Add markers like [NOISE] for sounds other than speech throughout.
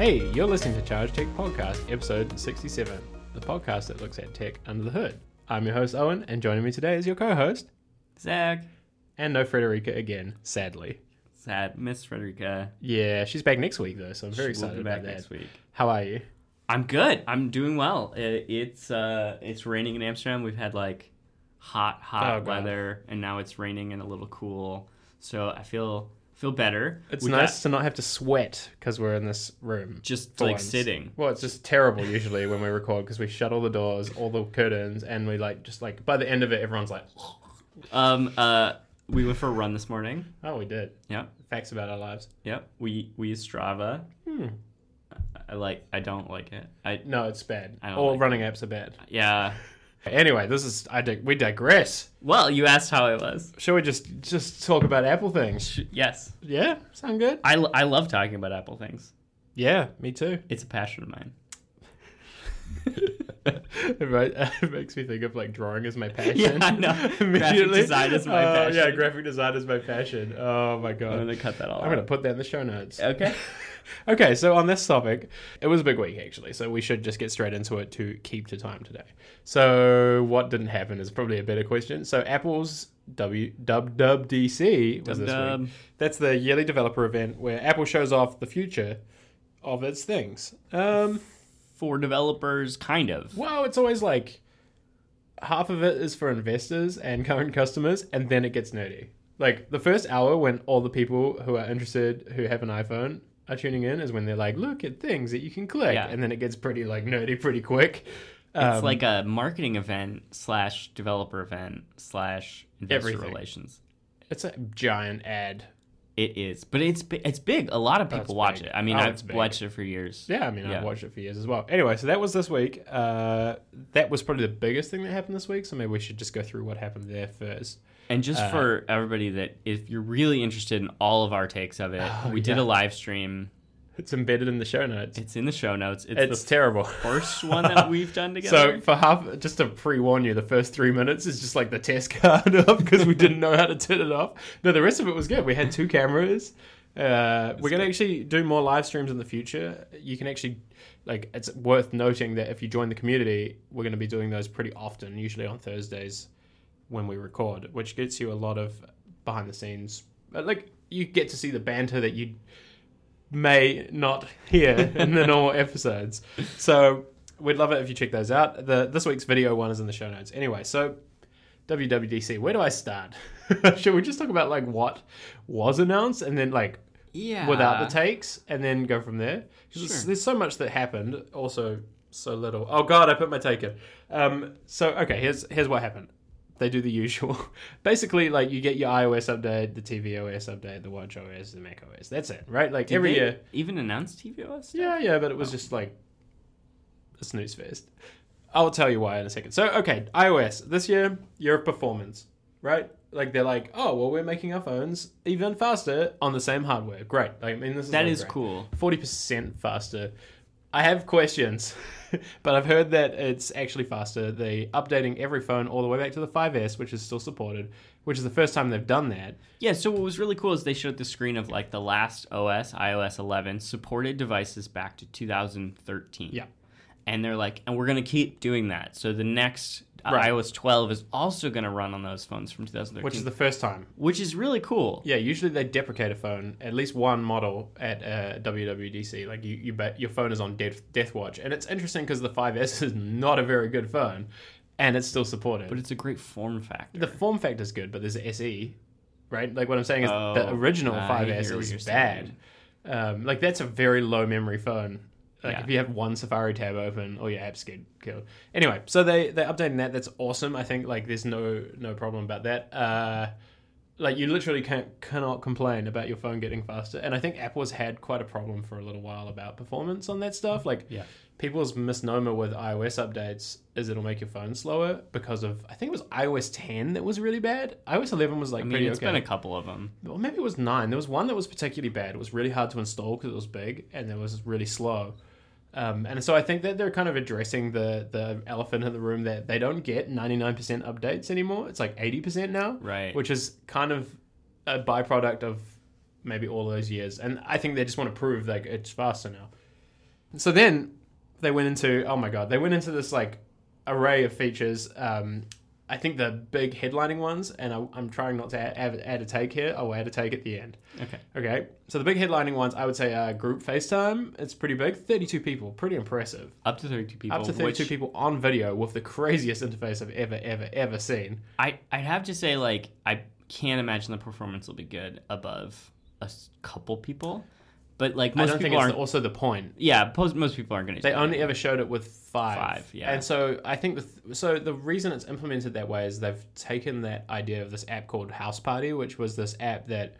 Hey, you're listening to Charge Tech Podcast, episode 67, the podcast that looks at tech under the hood. I'm your host, Owen, and joining me today is your co host, Zach. and no Frederica again, sadly. Sad. Miss Frederica. Yeah, she's back next week, though, so I'm very She excited about that. next week. How are you? I'm good. I'm doing well. It, it's uh, it's raining in Amsterdam. We've had like hot, hot Oh, weather, and now it's raining and a little cool. So I feel feel better. It's We nice got to not have to sweat because we're in this room. just like once. sitting. Well, it's just terrible usually when we record because we shut all the doors, all the curtains, and we like just like by the end of it, everyone's like, [LAUGHS] Um. Uh. We went for a run this morning. "Oh, we did." Yep. Facts about our lives. Yep. We we use Strava. Hmm. I like. I don't like it. I No, it's bad. All like running apps are bad. yeah. Anyway, this is I dig- we digress. Well, you asked how it was. Shall we just just talk about Apple things? Sh- Yes. Yeah, sound good. I, I love talking about Apple things. Yeah, me too. It's a passion of mine. [LAUGHS] [LAUGHS] it, ma- [LAUGHS] it makes me think of like drawing as my passion. [LAUGHS] Yeah, I know. Graphic design is my passion. Oh, Yeah, graphic design is my passion. Oh my I'm god. gonna cut that all. I'm gonna put that in the show notes. Okay. Okay, so on this topic, it was a big week actually, so we should just get straight into it to keep to time today. So, what didn't happen is probably a better question. So, Apple's W WWDC was this week. That's the yearly developer event where Apple shows off the future of its things. Um, For developers, kind of. well, it's always like half of it is for investors and current customers, and then it gets nerdy. Like the first hour when all the people who are interested who have an iPhone are tuning in is when they're like, look at things that you can click, Yeah. and then it gets pretty like nerdy pretty quick. It's Um, like a marketing event slash developer event slash investor Everything. relations. it's a giant ad. It is, but it's it's big. A lot of people it's watch big. it. I mean, Oh, I've watched it for years. Yeah, I mean, I've watched it for years as well. Anyway, so that was this week. Uh, that was probably the biggest thing that happened this week. So maybe we should just go through what happened there first. And just Uh, for everybody that if you're really interested in all of our takes of it, [LAUGHS] Oh, we did a live stream. It's embedded in the show notes. It's in the show notes. It's, It's the terrible. first [LAUGHS] one that we've done together. So for half, just to pre-warn you, the first three minutes is just like the test [LAUGHS] card up because we didn't know how to turn it off. No, the rest of it was good. We had two cameras. Uh, we're gonna good. actually do more live streams in the future. You can actually, like, it's worth noting that if you join the community, we're gonna be doing those pretty often, usually on Thursdays when we record, which gets you a lot of behind the scenes. Like, you get to see the banter that you may not hear in the normal episodes. So we'd love it if you check those out. The this week's video one is in the show notes. Anyway, so WWDC, where do I start? [LAUGHS] Should we just talk about like what was announced and then like yeah, without the takes and then go from there? 'Cause there's- Sure. there's so much that happened, also so little. Oh god, I put my take in. Um, so okay, here's here's what happened. They do the usual. [LAUGHS] Basically, like you get your iOS update, the tvOS update, the watchOS, the macOS. That's it, right? Like Did every they year. even announce tvOS? Yeah, yeah, but it was oh. just like a snooze fest. I'll tell you why in a second. So, okay, iOS this year, year of performance, right? Like they're like, oh well, we're making our phones even faster on the same hardware. Great. Like, I mean, this is that is great. cool. Forty percent faster. I have questions, [LAUGHS] [LAUGHS] but I've heard that it's actually faster. They updating every phone all the way back to the 5S, which is still supported, which is the first time they've done that. Yeah, so what was really cool is they showed the screen of like the last OS, iOS 11, supported devices back to 2013. Yeah. And they're like, and we're going to keep doing that. So the next Right. iOS 12 is also going to run on those phones from 2013, Which is the first time. which is really cool. Yeah, usually they deprecate a phone, at least one model at uh, WWDC. Like you, you bet your phone is on death, death watch, and it's interesting because the 5S [LAUGHS] is not a very good phone, and it's still supported. But it's a great form factor. the form factor is good, but there's SE, right? Like what I'm saying is the Oh, original I 5S is what is bad. Um, like that's a very low memory phone. Like Yeah. if you have one Safari tab open, all your apps get killed. Anyway, so they they're updating that. That's awesome. I think like there's no no problem about that. Uh, like you literally can't cannot complain about your phone getting faster. And I think Apple's had quite a problem for a little while about performance on that stuff. Like Yeah. people's misnomer with iOS updates is it'll make your phone slower because of I think it was iOS 10 that was really bad. iOS 11 was like I mean, pretty it's okay. been a couple of them. Well, maybe it was nine. There was one that was particularly bad. It was really hard to install because it was big and it was really slow. Um, and so I think that they're kind of addressing the the elephant in the room that they don't get 99% updates anymore. It's like 80% now, Right. which is kind of a byproduct of maybe all those years. And I think they just want to prove like it's faster now. so then they went into oh my god, they went into this like array of features. Um, I think the big headlining ones, and I, I'm trying not to add, add, add a take here. I'll add a take at the end. Okay. Okay, so the big headlining ones, I would say, uh, group FaceTime. It's pretty big, 32 people, pretty impressive. Up to 32 people. Up to 32 which people on video with the craziest interface I've ever, ever, ever seen. I, I'd have to say, like, I can't imagine the performance will be good above a couple people. But, like, I most don't think people it's aren't. also the point. yeah, post, most people aren't going to They only ever showed it with five. Five, yeah. And so I think the th- so the reason it's implemented that way is they've taken that idea of this app called Houseparty, which was this app that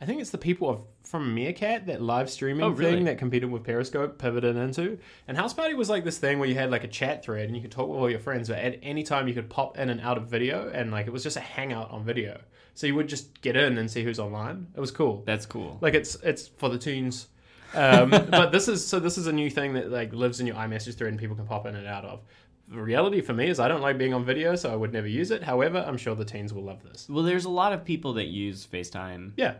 I think it's the people of from Meerkat that live streaming Oh, really? thing that competed with Periscope pivoted into. And Houseparty was like this thing where you had like a chat thread and you could talk with all your friends, but at any time you could pop in and out of video, and like it was just a hangout on video. So you would just get in and see who's online. It was cool. That's cool. Like it's it's for the teens. Um, [LAUGHS] but this is so this is a new thing that like lives in your iMessage thread and people can pop in and out of. The reality for me is I don't like being on video, so I would never use it. However, I'm sure the teens will love this. Well, there's a lot of people that use FaceTime. Yeah,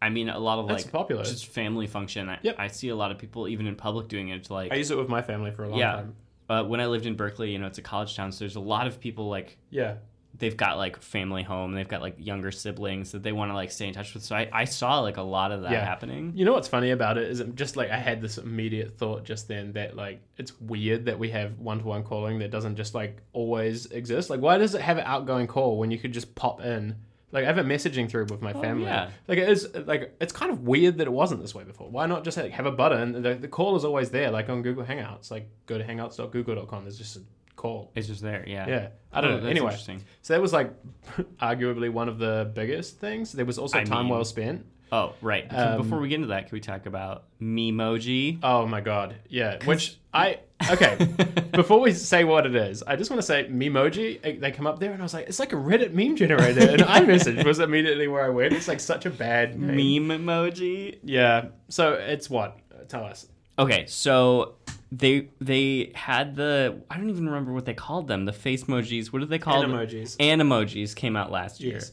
I mean, a lot of That's like popular. just family function. I, Yep. I see a lot of people even in public doing it. Like I use it with my family for a long Yeah. time. uh, when I lived in Berkeley, you know, it's a college town, so there's a lot of people like Yeah, they've got like family home, they've got like younger siblings that they want to like stay in touch with. So I, I saw like a lot of that Yeah. happening. you know what's funny about it is it just like I had this immediate thought just then that like it's weird that we have one to one calling that doesn't just like always exist. Like, why does it have an outgoing call when you could just pop in? Like I have a messaging through with my oh, family. Oh, yeah. Like it is like it's kind of weird that it wasn't this way before. Why not just like, have a button? The, the call is always there, like on Google Hangouts. Like go to hangouts.google.com. There's just a call. It's just there, yeah. Yeah, I don't Oh, know. Anyway, so that was like [LAUGHS] arguably one of the biggest things. There was also I time mean- well spent. Oh, right. Um, Before we get into that, can we talk about Memoji? Oh my god, yeah. [LAUGHS] Which I okay. [LAUGHS] Before we say what it is, I just want to say Memoji. They come up there, and I was like, it's like a Reddit meme generator. And iMessage was immediately where I went. It's like such a bad name. Meme emoji. Yeah. So it's what? Tell us. Okay, so they they had the I don't even remember what they called them. The face emojis. What did they call them? Animojis. Animojis came out last year Yes.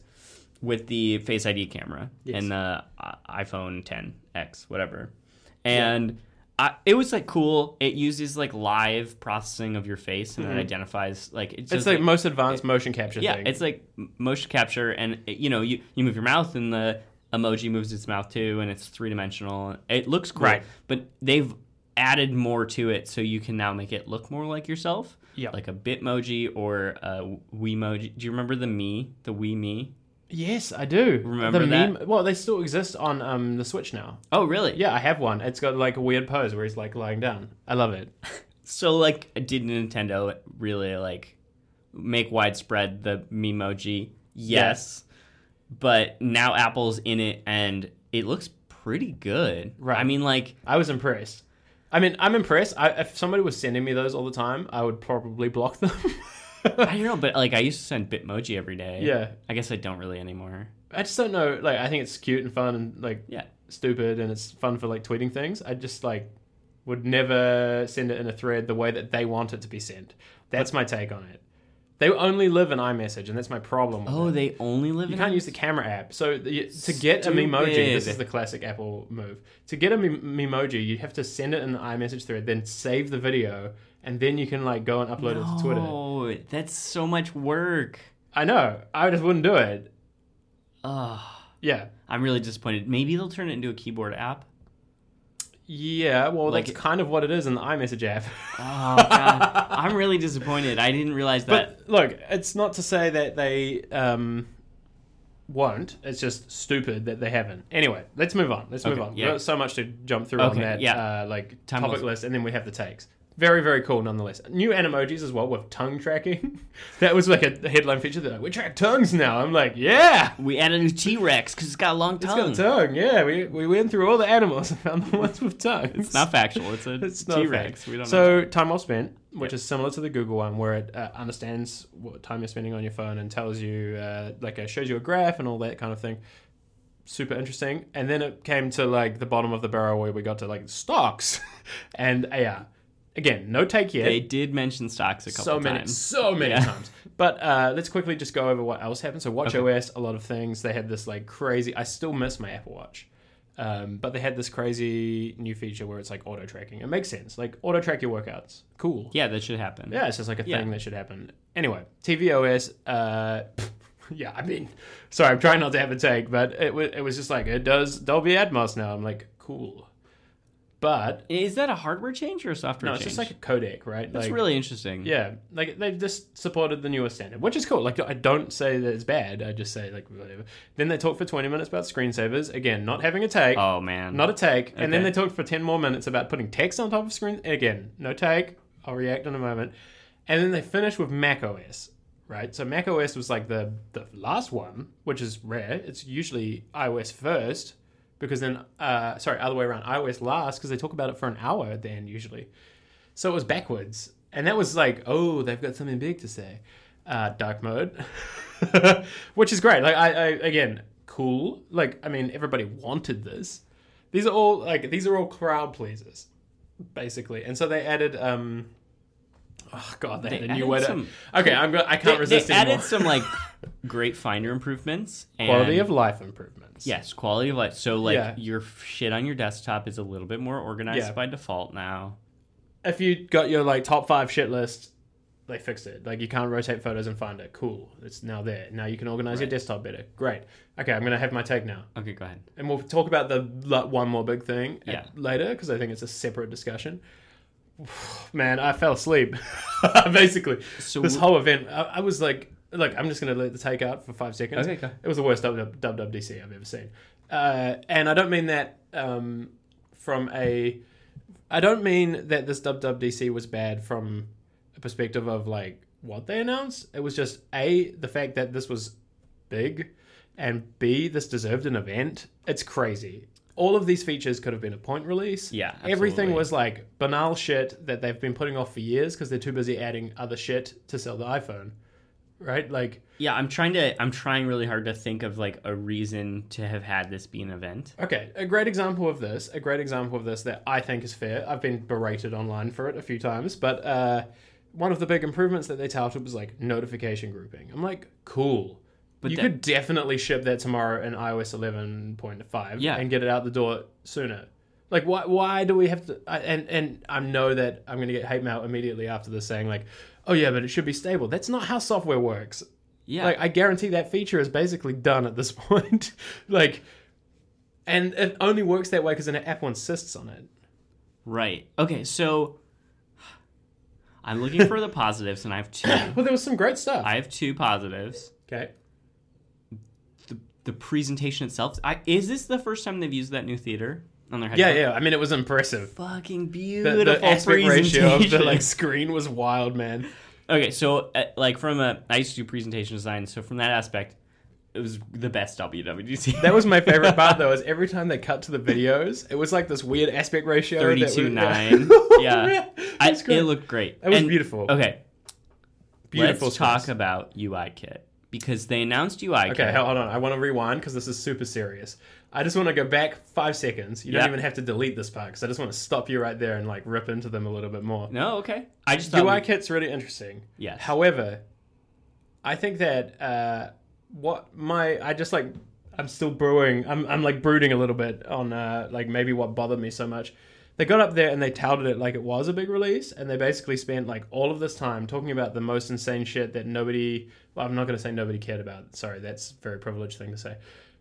with the Face ID camera Yes. and the uh, iPhone 10x, whatever. And I, it was like cool. It uses like live processing of your face and it identifies like it's, It's just like most advanced motion capture yeah, thing. it's like motion capture, and it- you know, you you move your mouth, and the emoji moves its mouth too, and it's three dimensional. It looks cool, Right. but they've added more to it, so you can now make it look more like yourself. Yeah. like a Bitmoji or a Weemoji. Do you remember the me, the Wii Me? yes, I do. Remember the that? meme. Well, they still exist on um the Switch now. Oh, really? Yeah, I have one. It's got like a weird pose where he's like lying down. I love it. [LAUGHS] So, like, did Nintendo really like make widespread the Memoji? Yes, but now Apple's in it, and it looks pretty good. Right. I mean, like. I was impressed. I mean, I'm impressed. I, if somebody was sending me those all the time, I would probably block them. [LAUGHS] I don't know, but like I used to send Bitmoji every day. yeah, I guess I don't really anymore. I just don't know. Like, I think it's cute and fun and like Yeah. stupid, and it's fun for like tweeting things. I just like would never send it in a thread the way that they want it to be sent. That's my take on it. They only live in iMessage, and that's my problem. With Oh, it. they only live You in can't use the camera app. So the, to get a Memoji, this is the classic Apple move. To get a Memoji, you have to send it in the iMessage thread, then save the video, and then you can like go and upload it to Twitter. Oh, that's so much work. I know. I just wouldn't do it. Ugh. Yeah. I'm really disappointed. Maybe they'll turn it into a keyboard app. Yeah, well, Like- that's kind of what it is in the iMessage app. Oh god, I'm really disappointed. I didn't realize that. But look, it's not to say that they um, won't. It's just stupid that they haven't. Anyway, let's move on. Let's move on. yeah. We've got so much to jump through on that yeah. uh, like Time topic list, and then we have the takes. Very, very cool nonetheless. New emojis as well with tongue tracking. [LAUGHS] that was like a headline feature. They're like, we track tongues now. I'm like, yeah. we added a T Rex because it's got a long It's tongue. got a tongue. Yeah, we, we went through all the animals and found the ones with tongues. It's not factual. It's a [LAUGHS] It's T Rex. We don't know. so time well spent, which is similar to the Google one, where it uh, understands what time you're spending on your phone and tells you, uh, like, uh, shows you a graph and all that kind of thing. Super interesting. And then it came to like the bottom of the barrel where we got to like stocks [LAUGHS] and AR. Again, no take yet. They did mention stocks a couple times. so many, times. so many Yeah. times. But uh, let's quickly just go over what else happened. So Okay. WatchOS, a lot of things. They had this like crazy. I still miss my Apple Watch. Um, but they had this crazy new feature where it's like auto tracking. It makes sense. Like auto track your workouts. Cool. Yeah, that should happen. Yeah, it's just like a Yeah. thing that should happen. Anyway, tvOS. Uh, [LAUGHS] yeah, I mean, sorry, I'm trying not to have a take, but it was it was just like it does Dolby Atmos now. I'm like, cool, but Is that a hardware change or a software change? no, it's change? just like a codec, right? That's like, really interesting. yeah, like they've just supported the newest standard, which is cool. Like I don't say that it's bad. I just say like whatever. Then they talk for 20 minutes about screensavers. Again, not having a take. Oh man. Not a take. And then they talked for 10 more minutes about putting text on top of screen. Again, no take. I'll react in a moment. And then they finished with Mac OS, right? So Mac OS was like the, the last one, which is rare. It's usually iOS first because then, uh, sorry, other way around, iOS last because they talk about it for an hour at the end usually. So it was backwards. And that was like, oh, they've got something big to say. Uh, dark mode, [LAUGHS] which is great. Like, I, I, again, cool. Like, I mean, everybody wanted this. These are all like these are all crowd pleasers, basically. And so they added um Oh god, they, They had a new way to some- Okay, I'm go- I can't they resist anymore. added some like [LAUGHS] great finder improvements. And quality of life improvements. Yes, quality of life. So like Yeah. your shit on your desktop is a little bit more organized Yeah. by default now. If you got your like top 5 shit list, they fixed it. Like you can't rotate photos and find it. Cool. It's now there. Now you can organize your desktop better. Great. Okay, I'm going to have my take now. Okay, go ahead. and we'll talk about the like, one more big thing at- Yeah. later because I think it's a separate discussion. [SIGHS] Man, I fell asleep. [LAUGHS] Basically, So this whole event, I, I was like, look, I'm just going to let the take out for five seconds. Okay, go. It was the worst WWDC I've ever seen, uh, and I don't mean that um, from a. I don't mean that this WWDC was bad from a perspective of like what they announced. It was just a the fact that this was big, and b this deserved an event. It's crazy. All of these features could have been a point release. Yeah, everything was like banal shit that they've been putting off for years because they're too busy adding other shit to sell the iPhone. Right? Like, Yeah, I'm trying to. I'm trying really hard to think of like a reason to have had this be an event. Okay, a great example of this, a great example of this that I think is fair. I've been berated online for it a few times, but uh, one of the big improvements that they touted was like notification grouping. I'm like, cool. But you that- could definitely ship that tomorrow in iOS 11.5 Yeah. and get it out the door sooner. Like, why? Why do we have to? I, and and I know that I'm going to get hate mail immediately after this, saying like, "Oh yeah, but it should be stable." That's not how software works. Yeah, Like I guarantee that feature is basically done at this [LAUGHS] point. like, and it only works that way because an Apple insists on it. right. Okay, so I'm looking for the [LAUGHS] positives, and I have two. Well, there was some great stuff. I have two positives. okay. The the presentation itself. I, is this the first time they've used that new theater on their head Yeah, yeah. I mean, it was impressive. Fucking beautiful the aspect ratio of the like [LAUGHS] screen was wild, man. Okay, so uh, like from a, I used to do presentation design, so from that aspect, it was the best WWDC. [LAUGHS] That was my favorite part though. [LAUGHS] Is every time they cut to the videos, it was like this weird aspect ratio. that was- 32 9. Yeah. I, it looked great. It was And- beautiful. Okay, Beautiful. let's talk about UI Kit because they announced UI Okay, hold on. I want to rewind because this is super serious. I just want to go back five seconds. You don't even have to delete this part because I just want to stop you right there and like rip into them a little bit more. No, okay. I just thought UI we- kit's really interesting. Yes. However, I think that uh, what my I just like I'm still brewing. I'm I'm like brooding a little bit on uh, like maybe what bothered me so much. They got up there and they touted it like it was a big release, and they basically spent like all of this time talking about the most insane shit that nobody. Well, I'm not going to say nobody cared about. Sorry, that's a very privileged thing to say.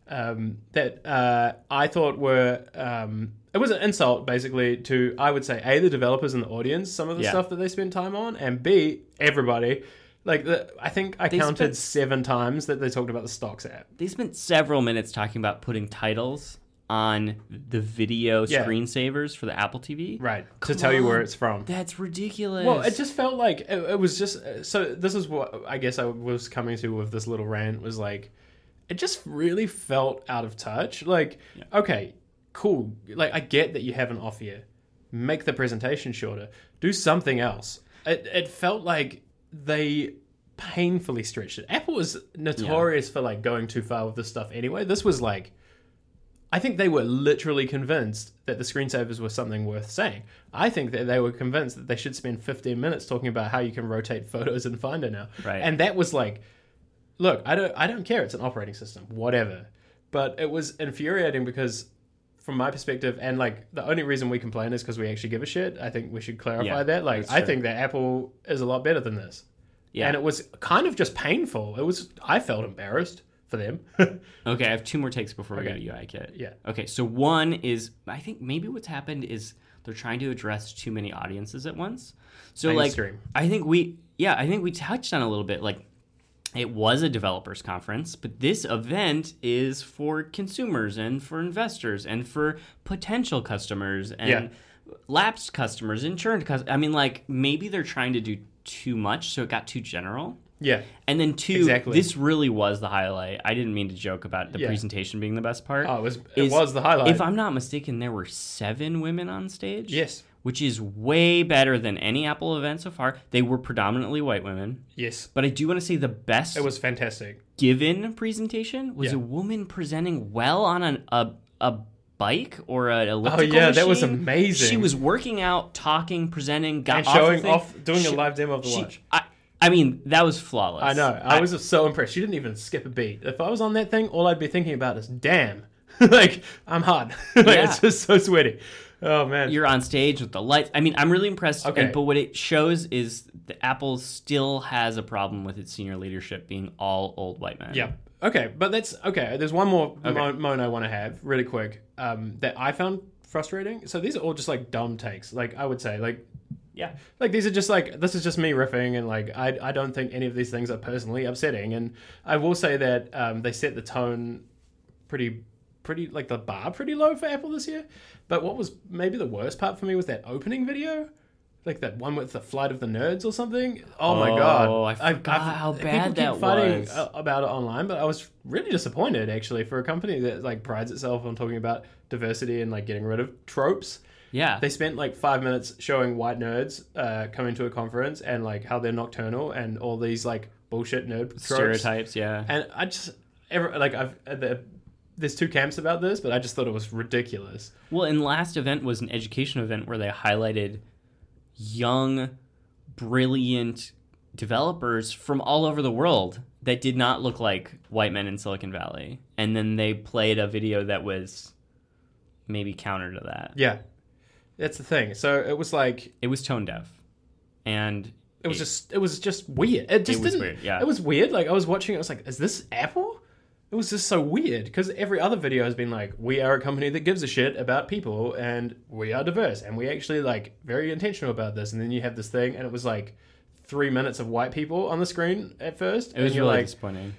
Um, that uh, I thought were um, it was an insult basically to I would say a the developers and the audience some of the Yeah. stuff that they spent time on, and b everybody. Like the, I think I They counted spent- seven times that they talked about the stocks app. They spent several minutes talking about putting titles on the video Yeah. screensavers for the Apple TV. Right. To Come tell you where it's from. That's ridiculous. Well, it just felt like it, it was just uh, so. This is what I guess I was coming to with this little rant was like, it just really felt out of touch. Like, Yeah. okay, cool. Like, I get that you have an off year. Make the presentation shorter. Do something else. It it felt like they painfully stretched it. Apple was notorious for like going too far with this stuff anyway. This was like. I think they were literally convinced that the screensavers were something worth saying. I think that they were convinced that they should spend 15 minutes talking about how you can rotate photos in Finder now. Right. And that was like, look, I don't, I don't care. It's an operating system, whatever. But it was infuriating because from my perspective, and like the only reason we complain is because we actually give a shit. I think we should clarify Yeah, that. Like, I true. think that Apple is a lot better than this. Yeah. And it was kind of just painful. It was. I felt embarrassed for them. [LAUGHS] Okay, I have two more takes before we Okay. go to UI kit. Yeah. Okay, so one is I think maybe what's happened is they're trying to address too many audiences at once. So like. I think we yeah, I think we touched on a little bit like it was a developers conference, but this event is for consumers and for investors and for potential customers and Yeah. lapsed customers, insurance customers. I mean like maybe they're trying to do too much so it got too general. Yeah. And then two, Exactly. this really was the highlight. I didn't mean to joke about the Yeah. presentation being the best part. Oh, it was. It Is- was the highlight. If I'm not mistaken, there were seven women on stage. yes. Which is way better than any Apple event so far. They were predominantly white women. Yes. But I do want to say the best It was fantastic. given presentation was Yeah. a woman presenting well on an, a, a bike or an elliptical. Oh elliptical yeah, that was amazing. She was working out, talking, presenting, got and off the showing off, doing She- a live demo of the she- watch. I, I mean, that was flawless. I know. I, was so impressed. She didn't even skip a beat. If I was on that thing, all I'd be thinking about is, damn, [LAUGHS] like I'm hot. [LAUGHS] like Yeah. it's just so sweaty. Oh man. you're on stage with the lights. I mean, I'm really impressed. Okay. And, but what it shows is that Apple still has a problem with its senior leadership being all old white men. Yeah. Okay, but that's okay. There's one more Okay. mo- moan I want to have really quick um, that I found frustrating. So these are all just like dumb takes. Like I would say, like Yeah. like these are just like this is just me riffing, and like I I don't think any of these things are personally upsetting. And I will say that um, they set the tone pretty pretty like the bar pretty low for Apple this year. But what was maybe the worst part for me was that opening video. Like that one with the flight of the nerds or something. Oh, my Oh, god! I forgot how people bad keep that fighting was. about it online, but I was really disappointed actually for a company that like prides itself on talking about diversity and like getting rid of tropes. Yeah. They spent like five minutes showing white nerds uh, coming to a conference and like how they're nocturnal and all these like bullshit nerd tropes. Stereotypes, yeah. And I just ever like I've uh, the, there's two camps about this, but I just thought it was ridiculous. Well, and last event was an education event where they highlighted young, brilliant developers from all over the world that did not look like white men in Silicon Valley. And then they played a video that was maybe counter to that. Yeah, that's the thing. So it was like It was tone deaf. And it was just it was just weird. It just was didn't. weird, yeah. it was weird. Like I was watching, it, I was like, is this Apple? It was just so weird because every other video has been like, we are a company that gives a shit about people and we are diverse and we actually like very intentional about this. And then you have this thing, and it was like three minutes of white people on the screen at first. it was really like, disappointing.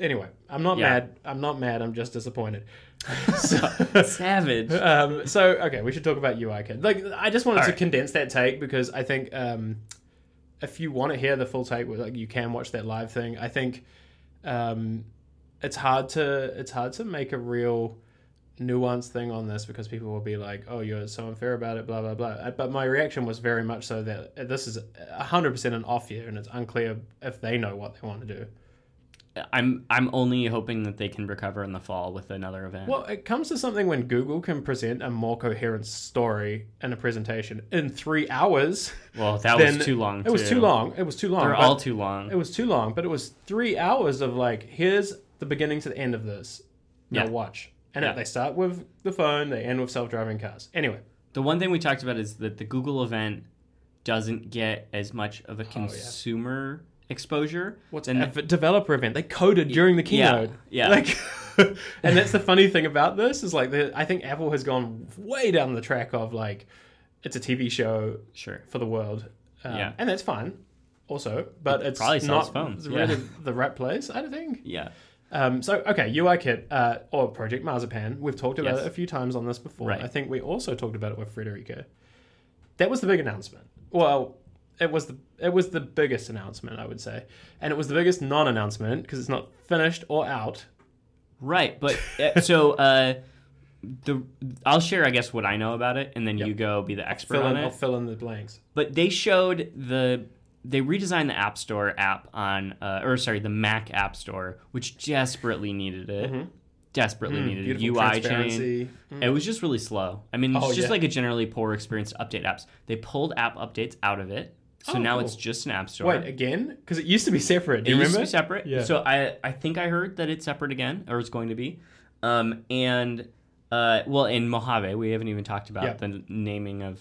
anyway, I'm not Yeah. mad. I'm not mad. I'm just disappointed. [LAUGHS] so, Savage. um, so okay, we should talk about UI Kit. Like, I just wanted All to right. condense that take because I think um, if you want to hear the full take, like you can watch that live thing. I think um, it's hard to it's hard to make a real nuanced thing on this because people will be like, "Oh, you're so unfair about it," blah blah blah. Uh, But my reaction was very much so that uh, this is hundred percent an off year, and it's unclear if they know what they want to do. I'm I'm only hoping that they can recover in the fall with another event. Well, it comes to something when Google can present a more coherent story and a presentation in three hours. Well, that was too long. It was too too long. It was too long. They're all too long. It was too long, but it was three hours of like, here's the beginning to the end of this. Now Yeah. watch. And Yeah. they start with the phone, they end with self-driving cars. Anyway, The one thing we talked about is that the Google event doesn't get as much of a Oh, yeah. Exposure. what's than a developer event? They coded during the keynote. yeah. [LAUGHS] Like, and that's the funny thing about this is like, the, I think Apple has gone way down the track of like, it's a TV show Sure. for the world. Um, Yeah. And that's fine also, but it's probably not phones, it's really the right place, I don't think. Yeah. Um, so okay, UIKit uh, or Project Marzipan. We've talked about Yes. it a few times on this before. Right. I think we also talked about it with Frederica. That was the big announcement. Well, it was the it was the biggest announcement I would say, and it was the biggest non-announcement because it's not finished or out. Right, but uh, so uh, the I'll share, I guess, what I know about it, and then Yep. you go be the expert Fill on in, I'll fill in the blanks. But they showed the they redesigned the App Store app on, uh, or sorry, the Mac App Store, which desperately needed it. Desperately needed Mm-hmm. Beautiful a UI change. Mm. It was just really slow. I mean, it's Oh, just yeah. like a generally poor experience to update apps. They pulled app updates out of it, so Oh, now cool. it's just an app store. Wait again? Because it used to be separate. Do it you used to remember? be separate. Yeah. So I I think I heard that it's separate again, or it's going to be. Um, and Uh, well, in Mojave, we haven't even talked about Yeah. the naming of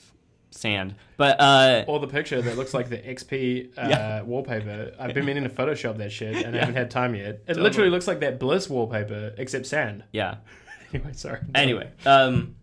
sand, but uh, Or the picture that looks like the XP uh, Yeah. wallpaper. I've been meaning to Photoshop that shit and [LAUGHS] Yeah. haven't had time yet. It Totally. literally looks like that Bliss wallpaper, except sand. yeah. [LAUGHS] Anyway, sorry. Anyway, um,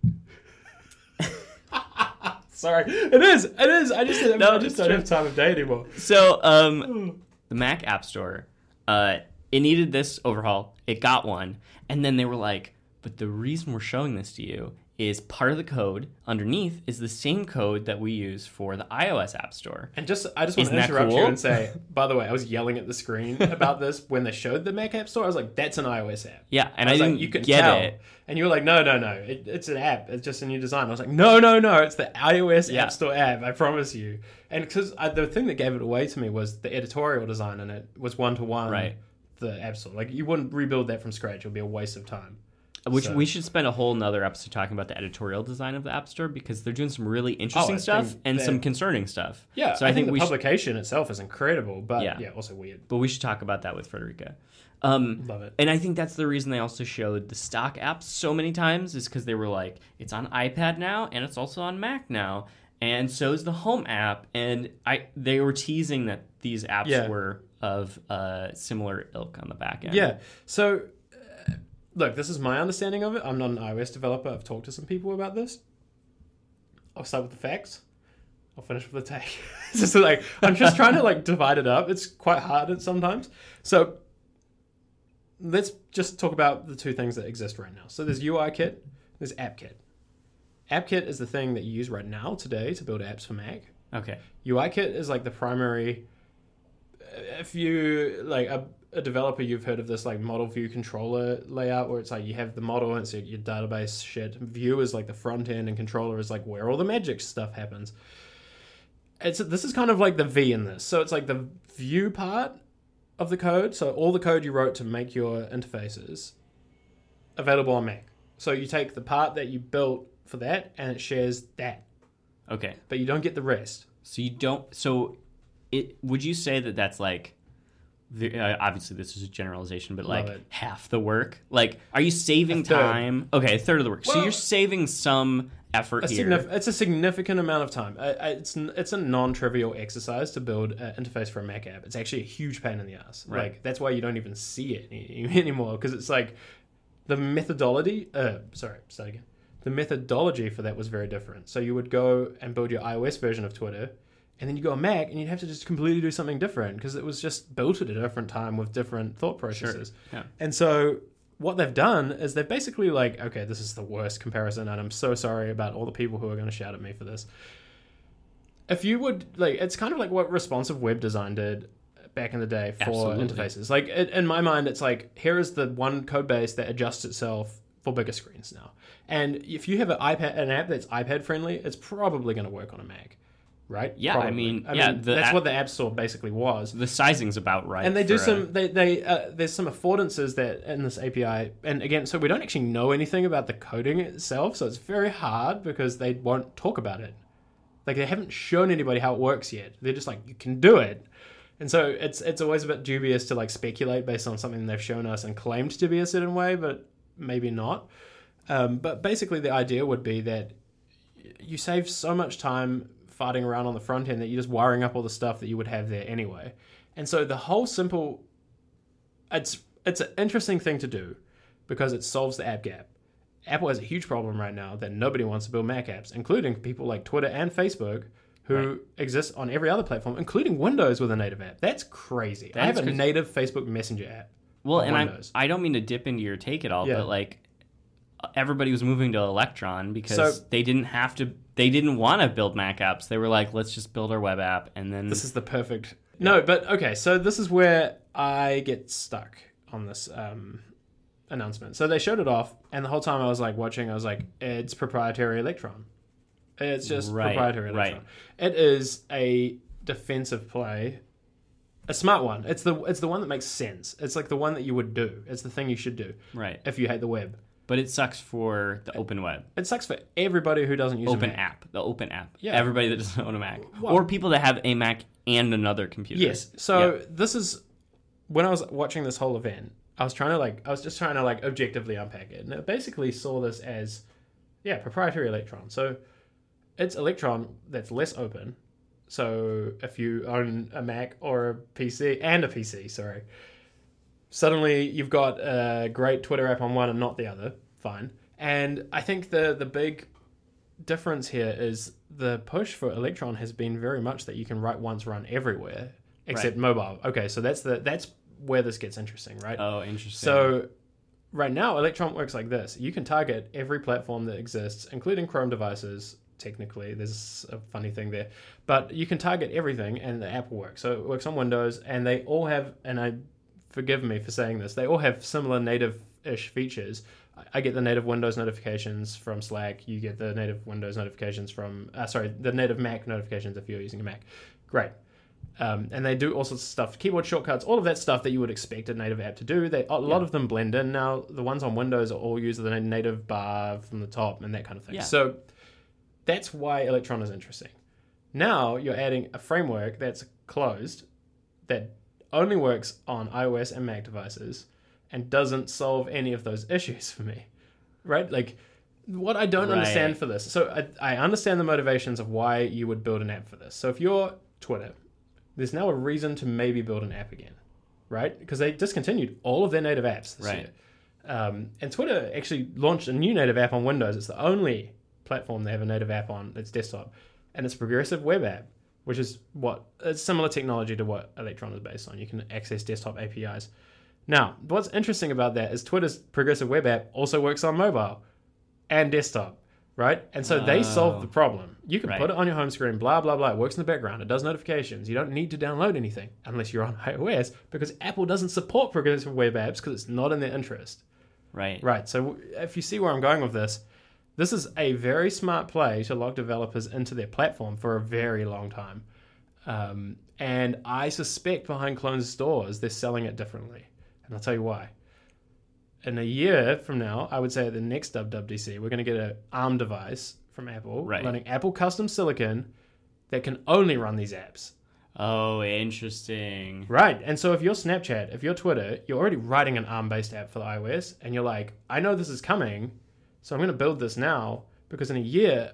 [LAUGHS] Sorry. It is. It is. I just, No, I just don't true. have time of day anymore. so um, [SIGHS] the Mac App Store, uh, it needed this overhaul. It got one, and then they were like, "But the reason we're showing this to you is part of the code underneath is the same code that we use for the iOS App Store." And just, I just want Isn't to interrupt you and say, [LAUGHS] by the way, I was yelling at the screen about this when they showed the Mac App Store. I was like, that's an iOS app. Yeah, and I, was didn't like, you can get tell. it. And you were like, no, no, no. It, it's an app. It's just a new design. I was like, no, no, no. It's the iOS Yeah. App Store app. I promise you. And because the thing that gave it away to me was the editorial design in it was one to one. Right. The App Store. Like, you wouldn't rebuild that from scratch. It would be a waste of time. Which So- we should spend a whole nother episode talking about the editorial design of the App Store because they're doing some really interesting Oh, stuff think and some concerning stuff. Yeah. So I, I, think, think, we the should, publication itself is incredible, but Yeah. yeah, also weird. but we should talk about that with Frederica. Um, Love it. and I think that's the reason they also showed the stock apps so many times is because they were like, it's on iPad now and it's also on Mac now, and so is the Home app. And I they were teasing that these apps Yeah. were of uh, similar ilk on the back end. Yeah. So, look, this is my understanding of it. I'm not an iOS developer. I've talked to some people about this. I'll start with the facts. I'll finish with the take. [LAUGHS] it's just like I'm just trying to like divide it up. It's quite hard at sometimes. So let's just talk about the two things that exist right now. So there's UIKit, there's AppKit. AppKit is the thing that you use right now today to build apps for Mac. Okay. UIKit is like the primary. If you like a, a developer, you've heard of this like model view controller layout where it's like you have the model and it's your- your database shit. View is like the front end, and controller is like where all the magic stuff happens. It's this is kind of like the V in this. So it's like the view part of the code. So all the code you wrote to make your interfaces available on Mac. So you take the part that you built for that, and it shares that, Okay. but you don't get the rest. So you don't. So, it would you say that that's like, the, uh, obviously this is a generalization, but Love like it. half the work? Like, are you saving time? Okay, a third of the work. so you're saving some effort here. signif- it's a significant amount of time. I, I, it's it's a non-trivial exercise to build an interface for a Mac app. It's actually a huge pain in the ass. Right. Like that's why you don't even see it any- [LAUGHS] anymore because it's like the methodology. Uh, sorry, start again. The methodology for that was very different. So you would go and build your iOS version of Twitter, and then you go on Mac, and you'd have to just completely do something different because it was just built at a different time with different thought processes. Yeah. And so what they've done is they've basically like, okay, this is the worst comparison, and I'm so sorry about all the people who are going to shout at me for this. If you would like, it's kind of like what responsive web design did back in the day for Absolutely. interfaces. Like it, in my mind, it's like here is the one code base that adjusts itself for bigger screens now. And if you have an iPad, an app that's iPad friendly, it's probably going to work on a Mac, right? Yeah, I Probably. mean, yeah, that's app- what the App Store basically was The sizing's about right. and they do for a- some they they uh, there's some affordances that in this API and again so we don't actually know anything about the coding itself so it's very hard because they won't talk about it like they haven't shown anybody how it works yet they're just like you can do it and so it's it's always a bit dubious to like speculate based on something they've shown us and claimed to be a certain way but maybe not um, but basically the idea would be that you save so much time farting around on the front end that you're just wiring up all the stuff that you would have there anyway. And so the whole simple it's it's an interesting thing to do because it solves the app gap. Apple has a huge problem right now that nobody wants to build Mac apps, including people like Twitter and Facebook who Right. exist on every other platform, including Windows with a native app. That's crazy. I have a crazy. native Facebook Messenger app. Well, and I I don't mean to dip into your take at all, Yeah. but like everybody was moving to Electron because So- they didn't have to. They didn't want to build Mac apps. They were like, let's just build our web app, and then This is the perfect. No, but okay. So this is where I get stuck on this um, announcement. So they showed it off, and the whole time I was like watching, I was like, "It's proprietary Electron. It's just Right, proprietary right. Electron. It is a defensive play, a smart one. It's the it's the one that makes sense. It's like the one that you would do. It's the thing you should do right. if you hate the web. But it sucks for the open web, It sucks for everybody who doesn't use a open app, the open app. Yeah. Everybody that doesn't own a Mac, Well- or people that have a Mac and another computer. Yes. So this is when I was watching this whole event. I was trying to like I was just trying to like objectively unpack it, and I basically saw this as yeah proprietary Electron. So it's Electron that's less open. So if you own a Mac or a PC and a PC, sorry, suddenly you've got a great Twitter app on one and not the other. Fine. And I think the the big difference here is the push for Electron has been very much that you can write once, run everywhere, except mobile. Okay, so that's the that's where this gets interesting, right? Oh, interesting. So right now, Electron works like this: you can target every platform that exists, including Chrome devices. Technically, there's a funny thing there, but you can target everything, and the app will work. So it works on Windows, and they all have. And I forgive me for saying this, they all have similar native-ish features. I get the native Windows notifications from Slack. You get the native Windows notifications from, uh, sorry, the native Mac notifications if you're using a Mac. Great. Um, and they do all sorts of stuff, keyboard shortcuts, all of that stuff that you would expect a native app to do. They a lot Yeah. of them blend in now. The ones on Windows are all use the native bar from the top and that kind of thing. Yeah. So that's why Electron is interesting. Now you're adding a framework that's closed that only works on iOS and Mac devices and doesn't solve any of those issues for me. Right? Like what I don't Right. understand for this. So I, I understand the motivations of why you would build an app for this. So if you're Twitter, there's now a reason to maybe build an app again, right? Because they discontinued all of their native apps this Right. year. Um, and Twitter actually launched a new native app on Windows. It's the only platform they have a native app on that's desktop, and it's a progressive web app, which is what it's similar technology to what Electron is based on. You can access desktop APIs. Now, what's interesting about that is Twitter's progressive web app also works on mobile and desktop, right? And so they Oh. solved the oh. problem. You can Right. put it on your home screen, blah blah blah. It works in the background. It does notifications. You don't need to download anything unless you're on [LAUGHS] iOS because Apple doesn't support progressive web apps because it's not in their interest. right. Right. So if you see where I'm going with this, this is a very smart play to lock developers into their platform for a very long time. Um, and I suspect behind closed doors, they're selling it differently. And I'll tell you why. In a year from now, I would say at the next WWDC, we're going to get an ARM device from Apple Right. running Apple custom silicon that can only run these apps. Oh, interesting. Right. And so if you're Snapchat, if you're Twitter, you're already writing an ARM based app for the iOS, and you're like, I know this is coming, so I'm going to build this now because in a year,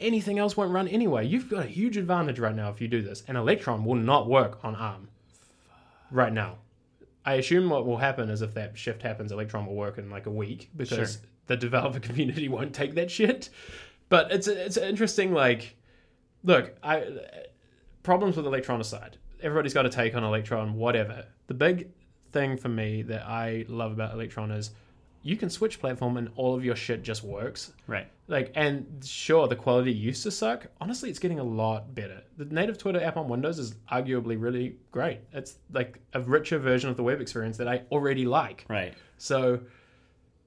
anything else won't run anyway. You've got a huge advantage right now if you do this. And Electron will not work on ARM right now. I assume what will happen is if that shift happens, Electron will work in like a week because Sure. the developer [LAUGHS] community won't take that shit. But it's it's interesting. Like, look, I problems with Electron aside, everybody's got a take on Electron, whatever. The big thing for me that I love about Electron is you can switch platform and all of your shit just works. Right. Like, and sure, the quality used to suck. Honestly, it's getting a lot better. The native Twitter app on Windows is arguably really great. It's like a richer version of the web experience that I already like. Right. So,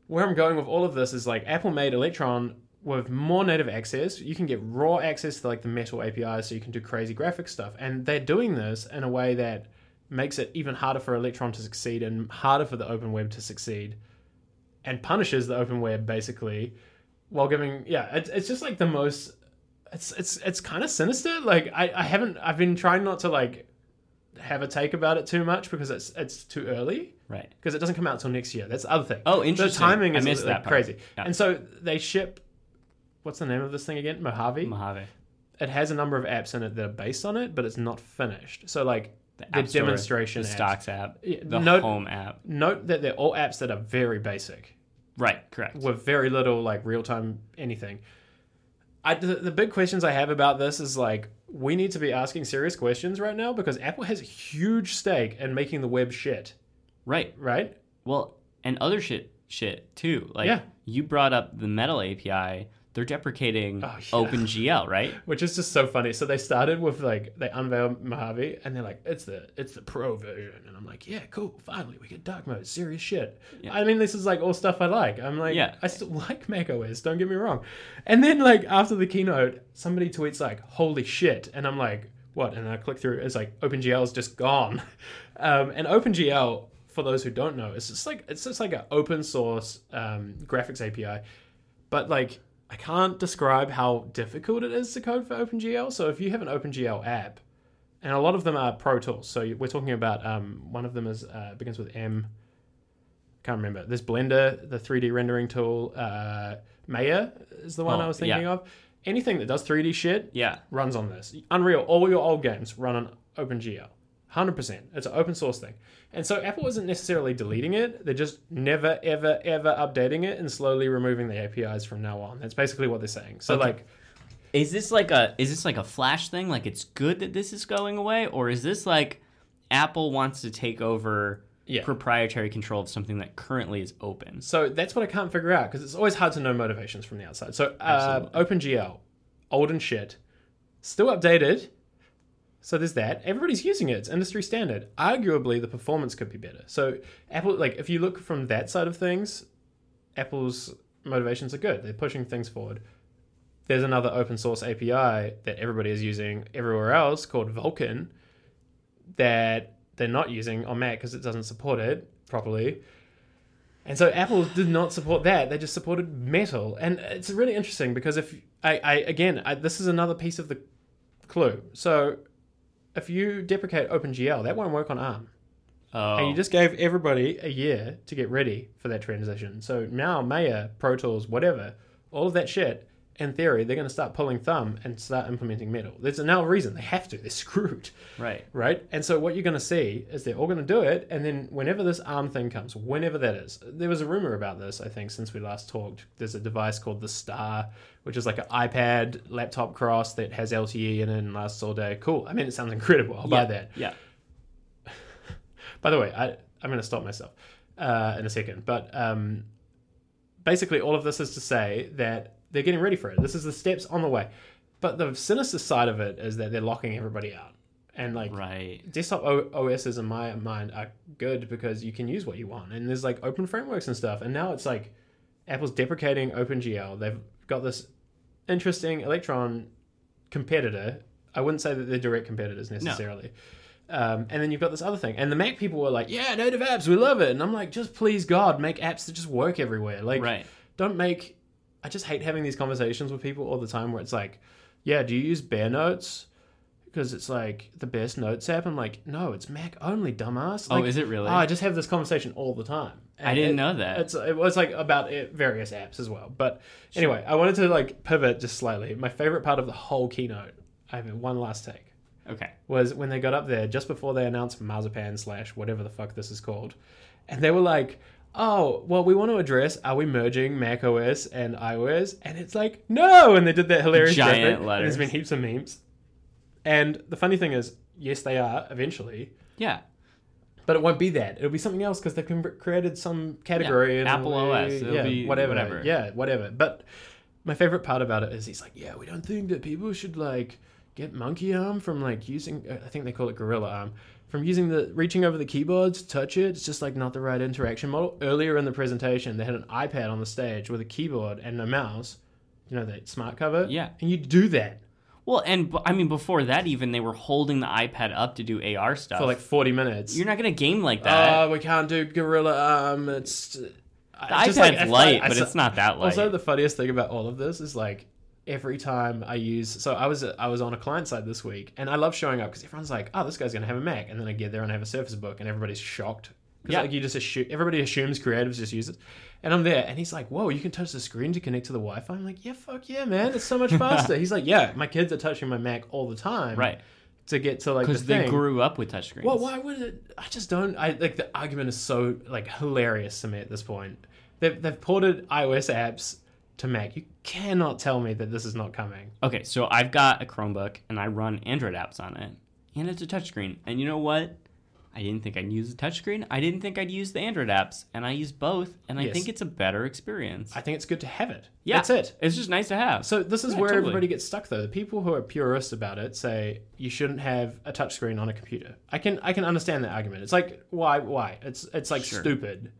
where I'm going with all of this is like Apple made Electron with more native access. You can get raw access to like the Metal API, so you can do crazy graphic stuff. And they're doing this in a way that makes it even harder for Electron to succeed and harder for the open web to succeed, and punishes the open web basically, while giving yeah, it's it's just like the most. It's it's it's kind of sinister. Like I, I haven't I've been trying not to like have a take about it too much because it's it's too early Right. because it doesn't come out till next year. That's the other thing. Oh, interesting The timing I is missed like, that part. crazy. Yeah. And so they ship. What's the name of this thing again? Mojave. Mojave. it has a number of apps in it that are based on it, but it's not finished. So like The, the Store, demonstration the apps. stocks app, the note- home app. Note that they're all apps that are very basic Right. Correct. with very little like real time anything. I, the, the big questions I have about this is like we need to be asking serious questions right now because Apple has a huge stake in making the web shit, Right. right? Well, and other shit shit too. Like Yeah. you brought up the Metal API. They're deprecating Oh, yeah. OpenGL, right? [LAUGHS] which is just so funny. So they started with like they unveiled Mojave, and they're like, "It's the it's the pro version," and I'm like, "Yeah, cool. Finally, we get dark mode, serious shit." Yeah. I mean, this is like all stuff I like. I'm like, Yeah. I still [LAUGHS] like Mac OS. Don't get me wrong. And then like after the keynote, somebody tweets like, "Holy shit!" and I'm like, "What?" And I click through. It's like OpenGL is just gone, [LAUGHS] um, and OpenGL. For those who don't know, it's just like it's just like an open source um, graphics API, but like I can't describe how difficult it is to code for OpenGL. So if you have an OpenGL app, and a lot of them are Pro Tools, so we're talking about um, one of them is uh, begins with M. can't remember. There's Blender, the 3D rendering tool. Uh, Maya is the one Oh, I was thinking yeah. of. Anything that does 3D shit Yeah. runs on this. Unreal, all your old games run on OpenGL. 100%. It's an open source thing. And so Apple isn't necessarily deleting it. They're just never, ever, ever updating it and slowly removing the APIs from now on. That's basically what they're saying. So, Okay. like, Is this like a is this like a flash thing? Like it's good that this is going away, or is this like Apple wants to take over Yeah. proprietary control of something that currently is open? So that's what I can't figure out because it's always hard to know motivations from the outside. So uh, OpenGL, old and shit, still updated. So there's that. Everybody's using it. It's industry standard. Arguably, the performance could be better. So Apple, like, if you look from that side of things, Apple's motivations are good. They're pushing things forward. There's another open source API that everybody is using everywhere else called Vulkan that they're not using on Mac because it doesn't support it properly. And so Apple did not support that; they just supported Metal, and it's really interesting because if I, I again, I, this is another piece of the clue. So if you deprecate OpenGL, that won't work on ARM, Oh, and you oh. just gave everybody a year to get ready for that transition. So now Maya, Pro Tools, whatever, all of that shit. In theory, they're going to start pulling thumb and start implementing Metal. There's now a reason they have to. They're screwed right. right? And so what you're going to see is they're all going to do it, and then whenever this ARM thing comes, whenever that is, there was a rumor about this. I think since we last talked, there's a device called the Star, which is like an iPad laptop cross that has LTE in it and lasts all day. Cool. I mean, it sounds incredible. I'll buy that. Yeah. [LAUGHS] By the way, I, I'm going to stop myself uh, in a second, but um, basically, all of this is to say that they're getting ready for it. This is the steps on the way. But the sinister side of it is that they're locking everybody out. And like Right. desktop o- OSs in my mind are good because you can use what you want, and there's like open frameworks and stuff. And now it's like Apple's deprecating OpenGL. They've got this interesting Electron competitor. I wouldn't say that they're direct competitors necessarily. Um, and then you've got this other thing, and the Mac people were like, "Yeah, native apps, we love it." And I'm like, "Just please God, make apps that just work everywhere. Like, Right. don't make." I just hate having these conversations with people all the time where it's like, "Yeah, do you use Bear Notes?" Because it's like the best notes app. I'm like, no, it's Mac only, dumbass. Oh, Like, is it really? Oh, I just have this conversation all the time. I didn't it- know that. It's it was like about it, various apps as well. But anyway, I wanted to like pivot just slightly. My favorite part of the whole keynote, I have one last take, Okay. was when they got up there just before they announced Marzipan slash whatever the fuck this is called, and they were like. Oh well, we want to address: Are we merging Mac OS and iOS? And it's like no, and they did that hilarious Giant letters. There's been heaps of memes, and the funny thing is, yes, they are eventually, Yeah. but it won't be that. It'll be something else because they've created some category. Yeah, Apple OS. It'll yeah, be whatever. whatever. Yeah, whatever. But my favorite part about it is he's like, yeah, we don't think that people should like get monkey arm from like using. uh, I think they call it gorilla arm from using the reaching over the keyboard to touch it. It's just like not the right interaction model. Earlier in the presentation, they had an iPad on the stage with a keyboard and a mouse. You know that smart cover. Yeah. and you do that Well, and b- I mean, before that, even they were holding the iPad up to do AR stuff. for like forty minutes. You're not gonna game like that. Oh, we can't do gorilla arm. It's uh, the it's iPad's just like- light, but it's not that light. Also, the funniest thing about all of this is like every time I use. So I was I was on a client side this week, and I love showing up because everyone's like, "Oh, this guy's gonna have a Mac," and then I get there and I have a Surface Book, and everybody's shocked. Because Yeah. like you just assume everybody assumes creatives just use it, and I'm there, and he's like, "Whoa, you can touch the screen to connect to the Wi-Fi." I'm like, "Yeah, fuck yeah, man, it's so much [LAUGHS] faster." he's like, "Yeah, my kids are touching my Mac all the time, right. to get to like the Because they thing." grew up with touchscreens. Well, why would it? I just don't. I like the argument is so like hilarious to me at this point. They've they've ported iOS apps to Mac. You cannot tell me that this is not coming. Okay, so I've got a Chromebook and I run Android apps on it, and it's a touchscreen. And you know what? I didn't think I'd use the touchscreen. I didn't think I'd use the Android apps, and I use both, and I Yes. think it's a better experience. I think it's good to have it. yeah, that's it. It's just nice to have. So this is Yeah, where totally. everybody gets stuck though. The people who are purists about it say you shouldn't have a touchscreen on a computer. I can I can understand that argument. It's like why why? It's it's like Sure. stupid.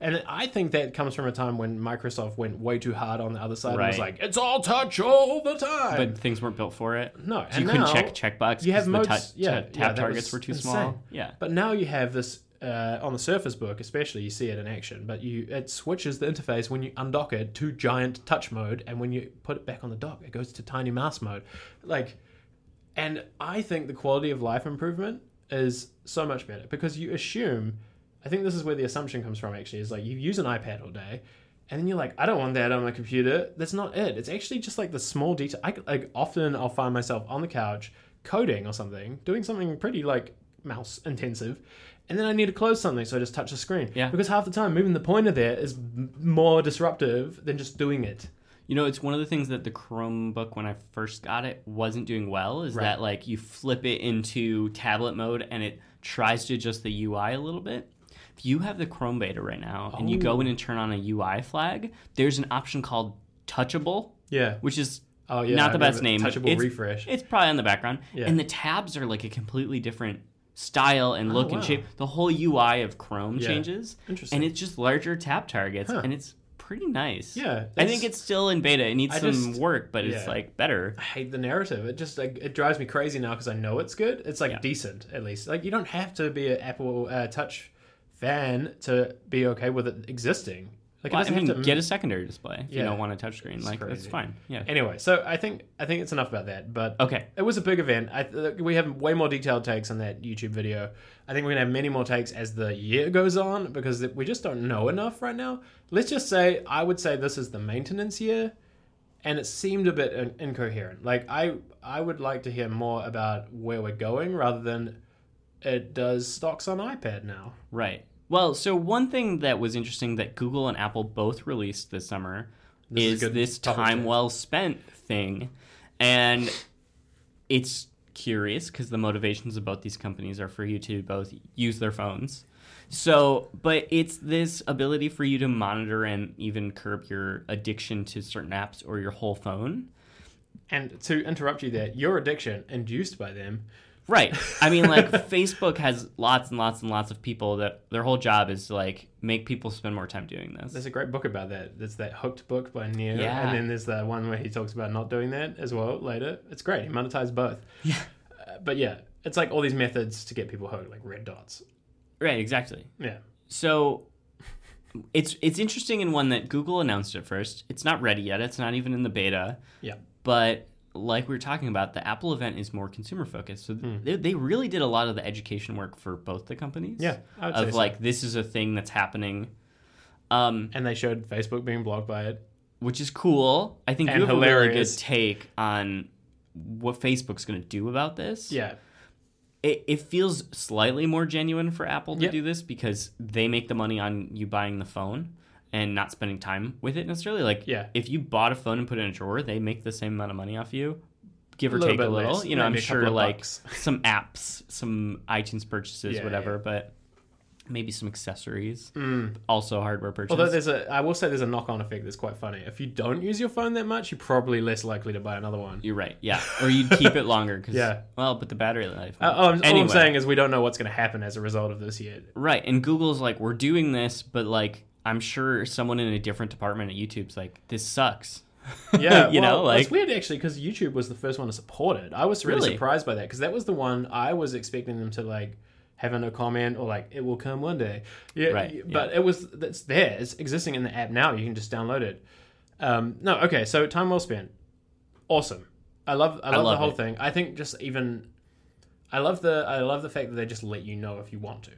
And I think that comes from a time when Microsoft went way too hard on the other side and was like, it's all touch all the time. but things weren't built for it. no, So and you couldn't check checkbox. you have 'cause the modes- yeah, ta- yeah, tab that targets were too insane. small. Yeah, But now you have this uh, on the Surface Book, especially. You see it in action, but you it switches the interface when you undock it to giant touch mode, and when you put it back on the dock, it goes to tiny mouse mode. Like, and I think the quality of life improvement is so much better because you assume I think this is where the assumption comes from. Actually, is like you use an iPad all day, and then you're like, I don't want that on my computer. That's not it. It's actually just like the small detail. I like often I'll find myself on the couch coding or something, doing something pretty like mouse intensive, and then I need to close something, so I just touch the screen. Yeah. Because half the time moving the pointer there is more disruptive than just doing it. You know, it's one of the things that the Chromebook, when I first got it, wasn't doing well. Is Right. that like you flip it into tablet mode and it tries to adjust the UI a little bit. If you have the Chrome beta right now and you go Oh. in and turn on a UI flag, there's an option called Touchable, Yeah. which is Oh yeah. not the best name. Touchable It's- refresh. It's probably on the background. Yeah. And the tabs are like a completely different style and look Oh, wow. and shape. The whole UI of Chrome Yeah. changes. Interesting. And it's just larger tab targets Huh. and it's pretty nice. Yeah, I think it's still in beta. It needs I some just- work, but it's like better. I hate the narrative. It just like it drives me crazy now because I know it's good. It's like Yeah. decent at least. Like you don't have to be an Apple uh, Touch fan to be okay with it existing. Like Well, it I mean, to get a secondary display if you Yeah. don't want a touchscreen. Like that's crazy. fine. Yeah. Anyway, so I think I think it's enough about that. But Okay. it was a big event. I th- we have way more detailed takes on that YouTube video. I think we're gonna have many more takes as the year goes on because we just don't know enough right now. Let's just say I would say this is the maintenance year, and it seemed a bit in- incoherent. Like I I would like to hear more about where we're going rather than it does stocks on iPad now. Right. Well, so one thing that was interesting that Google and Apple both released this summer This is is, this time to- well spent thing. And it's curious because the motivations of both these companies are for you to both use their phones. So, but it's this ability for you to monitor and even curb your addiction to certain apps or your whole phone. And to interrupt you there, your addiction induced by them. Right. I mean, like [LAUGHS] Facebook has lots and lots and lots of people that their whole job is to like make people spend more time doing this. There's a great book about that. There's that Hooked book by Nir, Yeah. and then there's the one where he talks about not doing that as well later. It's great. He monetized both. Yeah. Uh, but yeah, it's like all these methods to get people hooked, like red dots. Right. Exactly. Yeah. So it's it's interesting in one that Google announced it first. It's not ready yet. It's not even in the beta. Yeah. But like we were talking about, the Apple event is more consumer focused. So they, they really did a lot of the education work for both the companies. Yeah, I would say Of so. like this is a thing that's happening. Um, And they showed Facebook being blocked by it. which is cool. I think And you have a really good take on what Facebook's going to do about this. Yeah. It, it feels slightly more genuine for Apple to Yep. do this because they make the money on you buying the phone and not spending time with it necessarily. Like, Yeah. if you bought a phone and put it in a drawer, they make the same amount of money off you, give or take a little. less, You know, I'm sure like bucks. [LAUGHS] some apps, some iTunes purchases, Yeah, whatever, yeah. but maybe some accessories, Mm. also hardware purchases. Although there's a, I will say there's a knock-on effect that's quite funny. If you don't use your phone that much, you're probably less likely to buy another one. You're right. Yeah. Or you'd keep it longer because, [LAUGHS] Yeah. well, but the battery life. Uh, all, I'm, all Anyway. I'm saying is we don't know what's going to happen as a result of this yet. Right. And Google's like, we're doing this, but like, I'm sure someone in a different department at YouTube's like, this sucks. [LAUGHS] Yeah, [LAUGHS] you well, know, like, it's weird actually because YouTube was the first one to support it. I was really, Really? surprised by that because that was the one I was expecting them to like have a no comment or like it will come one day. Yeah, Right, But it was that's there. It's existing in the app now. You can just download it. Um, no, okay. So time well spent. Awesome. I love I love, love the whole it. thing. I think just even I love the I love the fact that they just let you know if you want to.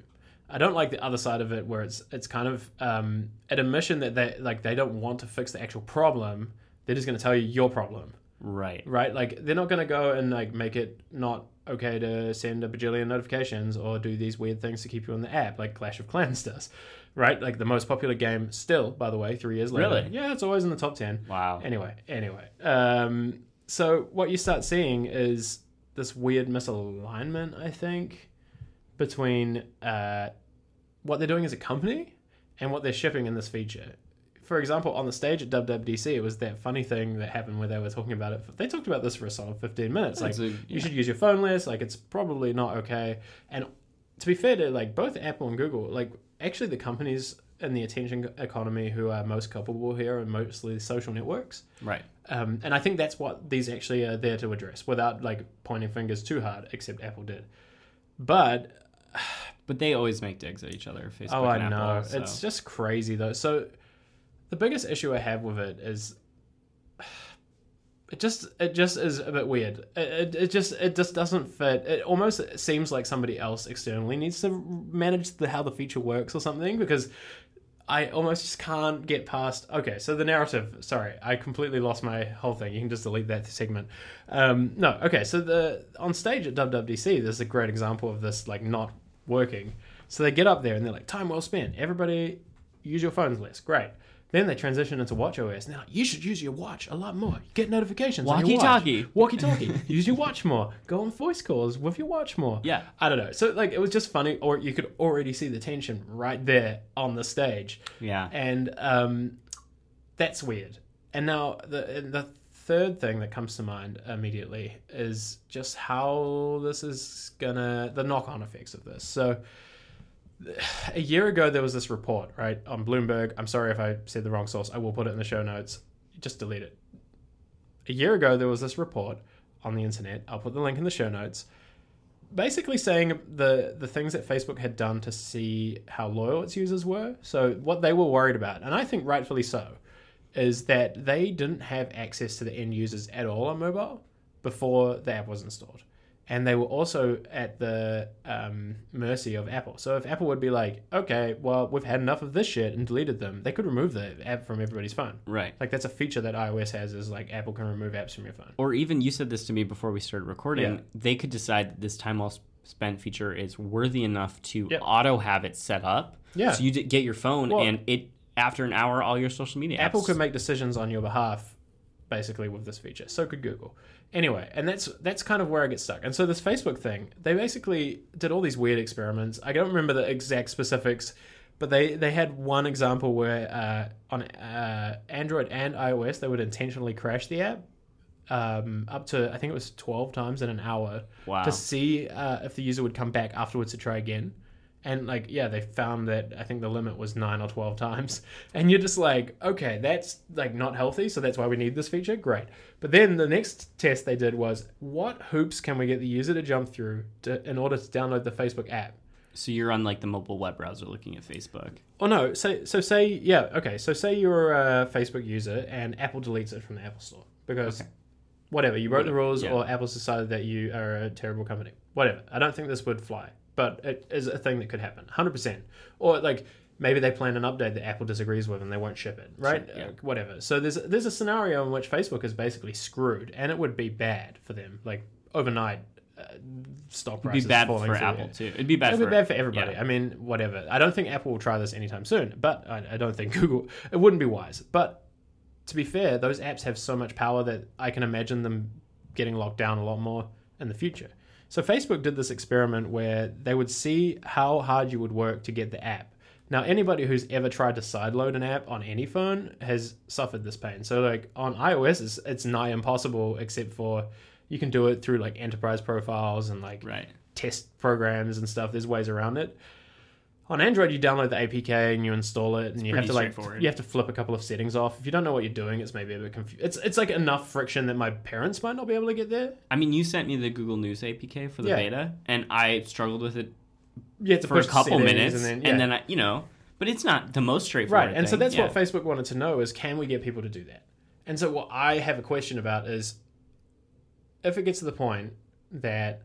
I don't like the other side of it where it's it's kind of um, an admission that they like they don't want to fix the actual problem. They're just going to tell you your problem, right. right? Like they're not going to go and like make it not okay to send a bajillion notifications or do these weird things to keep you on the app, like Clash of Clans does, right? Like the most popular game still, by the way, three years later. Really? Yeah, it's always in the top ten. Wow. Anyway, anyway. Um, so what you start seeing is this weird misalignment, I think, between uh, what they're doing as a company and what they're shipping in this feature. For example, on the stage at WWDC, it was that funny thing that happened where they were talking about it. They talked about this for a solid 15 minutes. Like, a- you should use your phone less. Like, it's probably not okay. And to be fair to like both Apple and Google, like actually the companies in the attention economy who are most culpable here are mostly social networks. Right. Um, and I think that's what these actually are there to address without like pointing fingers too hard, except Apple did. But But they always make digs at each other, Facebook oh, I and know. So- It's just crazy though. So the biggest issue I have with it is [SIGHS] it just it just is a bit weird. It, it, it just it just doesn't fit. It almost seems like somebody else externally needs to manage the how the feature works or something because I almost just can't get past. Okay, so the narrative. Sorry, I completely lost my whole thing. You can just delete that segment. Um, no, okay. So the on stage at WWDC, there's a great example of this like not working. So they get up there and they're like, "Time well spent. Everybody use your phones less. Great." Then they transition into watch OS. Now you should use your watch a lot more. You get notifications. on your watch. Walkie-talkie. Walkie-talkie. [LAUGHS] use your watch more. Go on voice calls with your watch more. Yeah. I don't know. So like it was just funny, or you could already see the tension right there on the stage, Yeah. and um, that's weird. And now the the third thing that comes to mind immediately is just how this is gonna the knock on effects of this. So a year ago there was this report right on Bloomberg. I'm sorry if I said the wrong source. I will put it in the show notes. Just delete it. A year ago there was this report on the internet. I'll put the link in the show notes. Basically saying the the things that Facebook had done to see how loyal its users were. So what they were worried about, and I think rightfully so, is that they didn't have access to the end users at all on mobile before the app was installed. And they were also at the um, mercy of Apple. So if Apple would be like, okay, well, we've had enough of this shit and deleted them, they could remove the app from everybody's phone. Right. Like that's a feature that iOS has is like Apple can remove apps from your phone. Or even you said this to me before we started recording. Yeah. They could decide that this time well spent feature is worthy enough to Yep. auto have it set up. Yeah. So you get your phone Well- and it after an hour all your social media. Apple apps- could make decisions on your behalf, basically with this feature. So could Google. Anyway, and that's that's kind of where I get stuck. And so this Facebook thing, they basically did all these weird experiments. I don't remember the exact specifics, but they they had one example where uh, on uh, Android and iOS they would intentionally crash the app. Um, up to I think it was twelve times in an hour Wow. to see uh, if the user would come back afterwards to try again. And like, yeah, they found that I think the limit was nine or twelve times. [LAUGHS] And you're just like, okay, that's like not healthy, so that's why we need this feature. Great. But then the next test they did was what hoops can we get the user to jump through to, in order to download the Facebook app? So you're on like the mobile web browser looking at Facebook. Oh no, so so say yeah, okay, so say you're a Facebook user and Apple deletes it from the Apple Store because Okay. whatever you broke the rules Yeah. or Apple's decided that you are a terrible company. Whatever. I don't think this would fly, but it is a thing that could happen, hundred percent. Or like maybe they plan an update that Apple disagrees with and they won't ship it, right? Sure, yeah. Uh, whatever. So there's there's a scenario in which Facebook is basically screwed, and it would be bad for them, like overnight. Uh, stock It'd be bad falling for. Apple too. It'd be bad It'd for be bad for everybody. yeah. I mean, whatever. I don't think Apple will try this anytime soon, but I, I don't think [LAUGHS] Google. It wouldn't be wise. But to be fair, those apps have so much power that I can imagine them getting locked down a lot more in the future. So Facebook did this experiment where they would see how hard you would work to get the app. Now, anybody who's ever tried to sideload an app on any phone has suffered this pain. So, like on iOS, it's, it's nigh impossible, except for you can do it through like enterprise profiles and like Right. test programs and stuff. There's ways around it. On Android, you download the APK and you install it, and you have pretty to like straightforward. you have to flip a couple of settings off. If you don't know what you're doing, it's maybe a bit confusing. It's it's like enough friction that my parents might not be able to get there. I mean, you sent me the Google News APK for the Yeah. beta, and I struggled with it You have to for a push the couple minutes, and then, and then I, you know, but it's not the most straightforward. right. And so that's Yeah. what Facebook wanted to know is can we get people to do that? And so what I have a question about is if it gets to the point that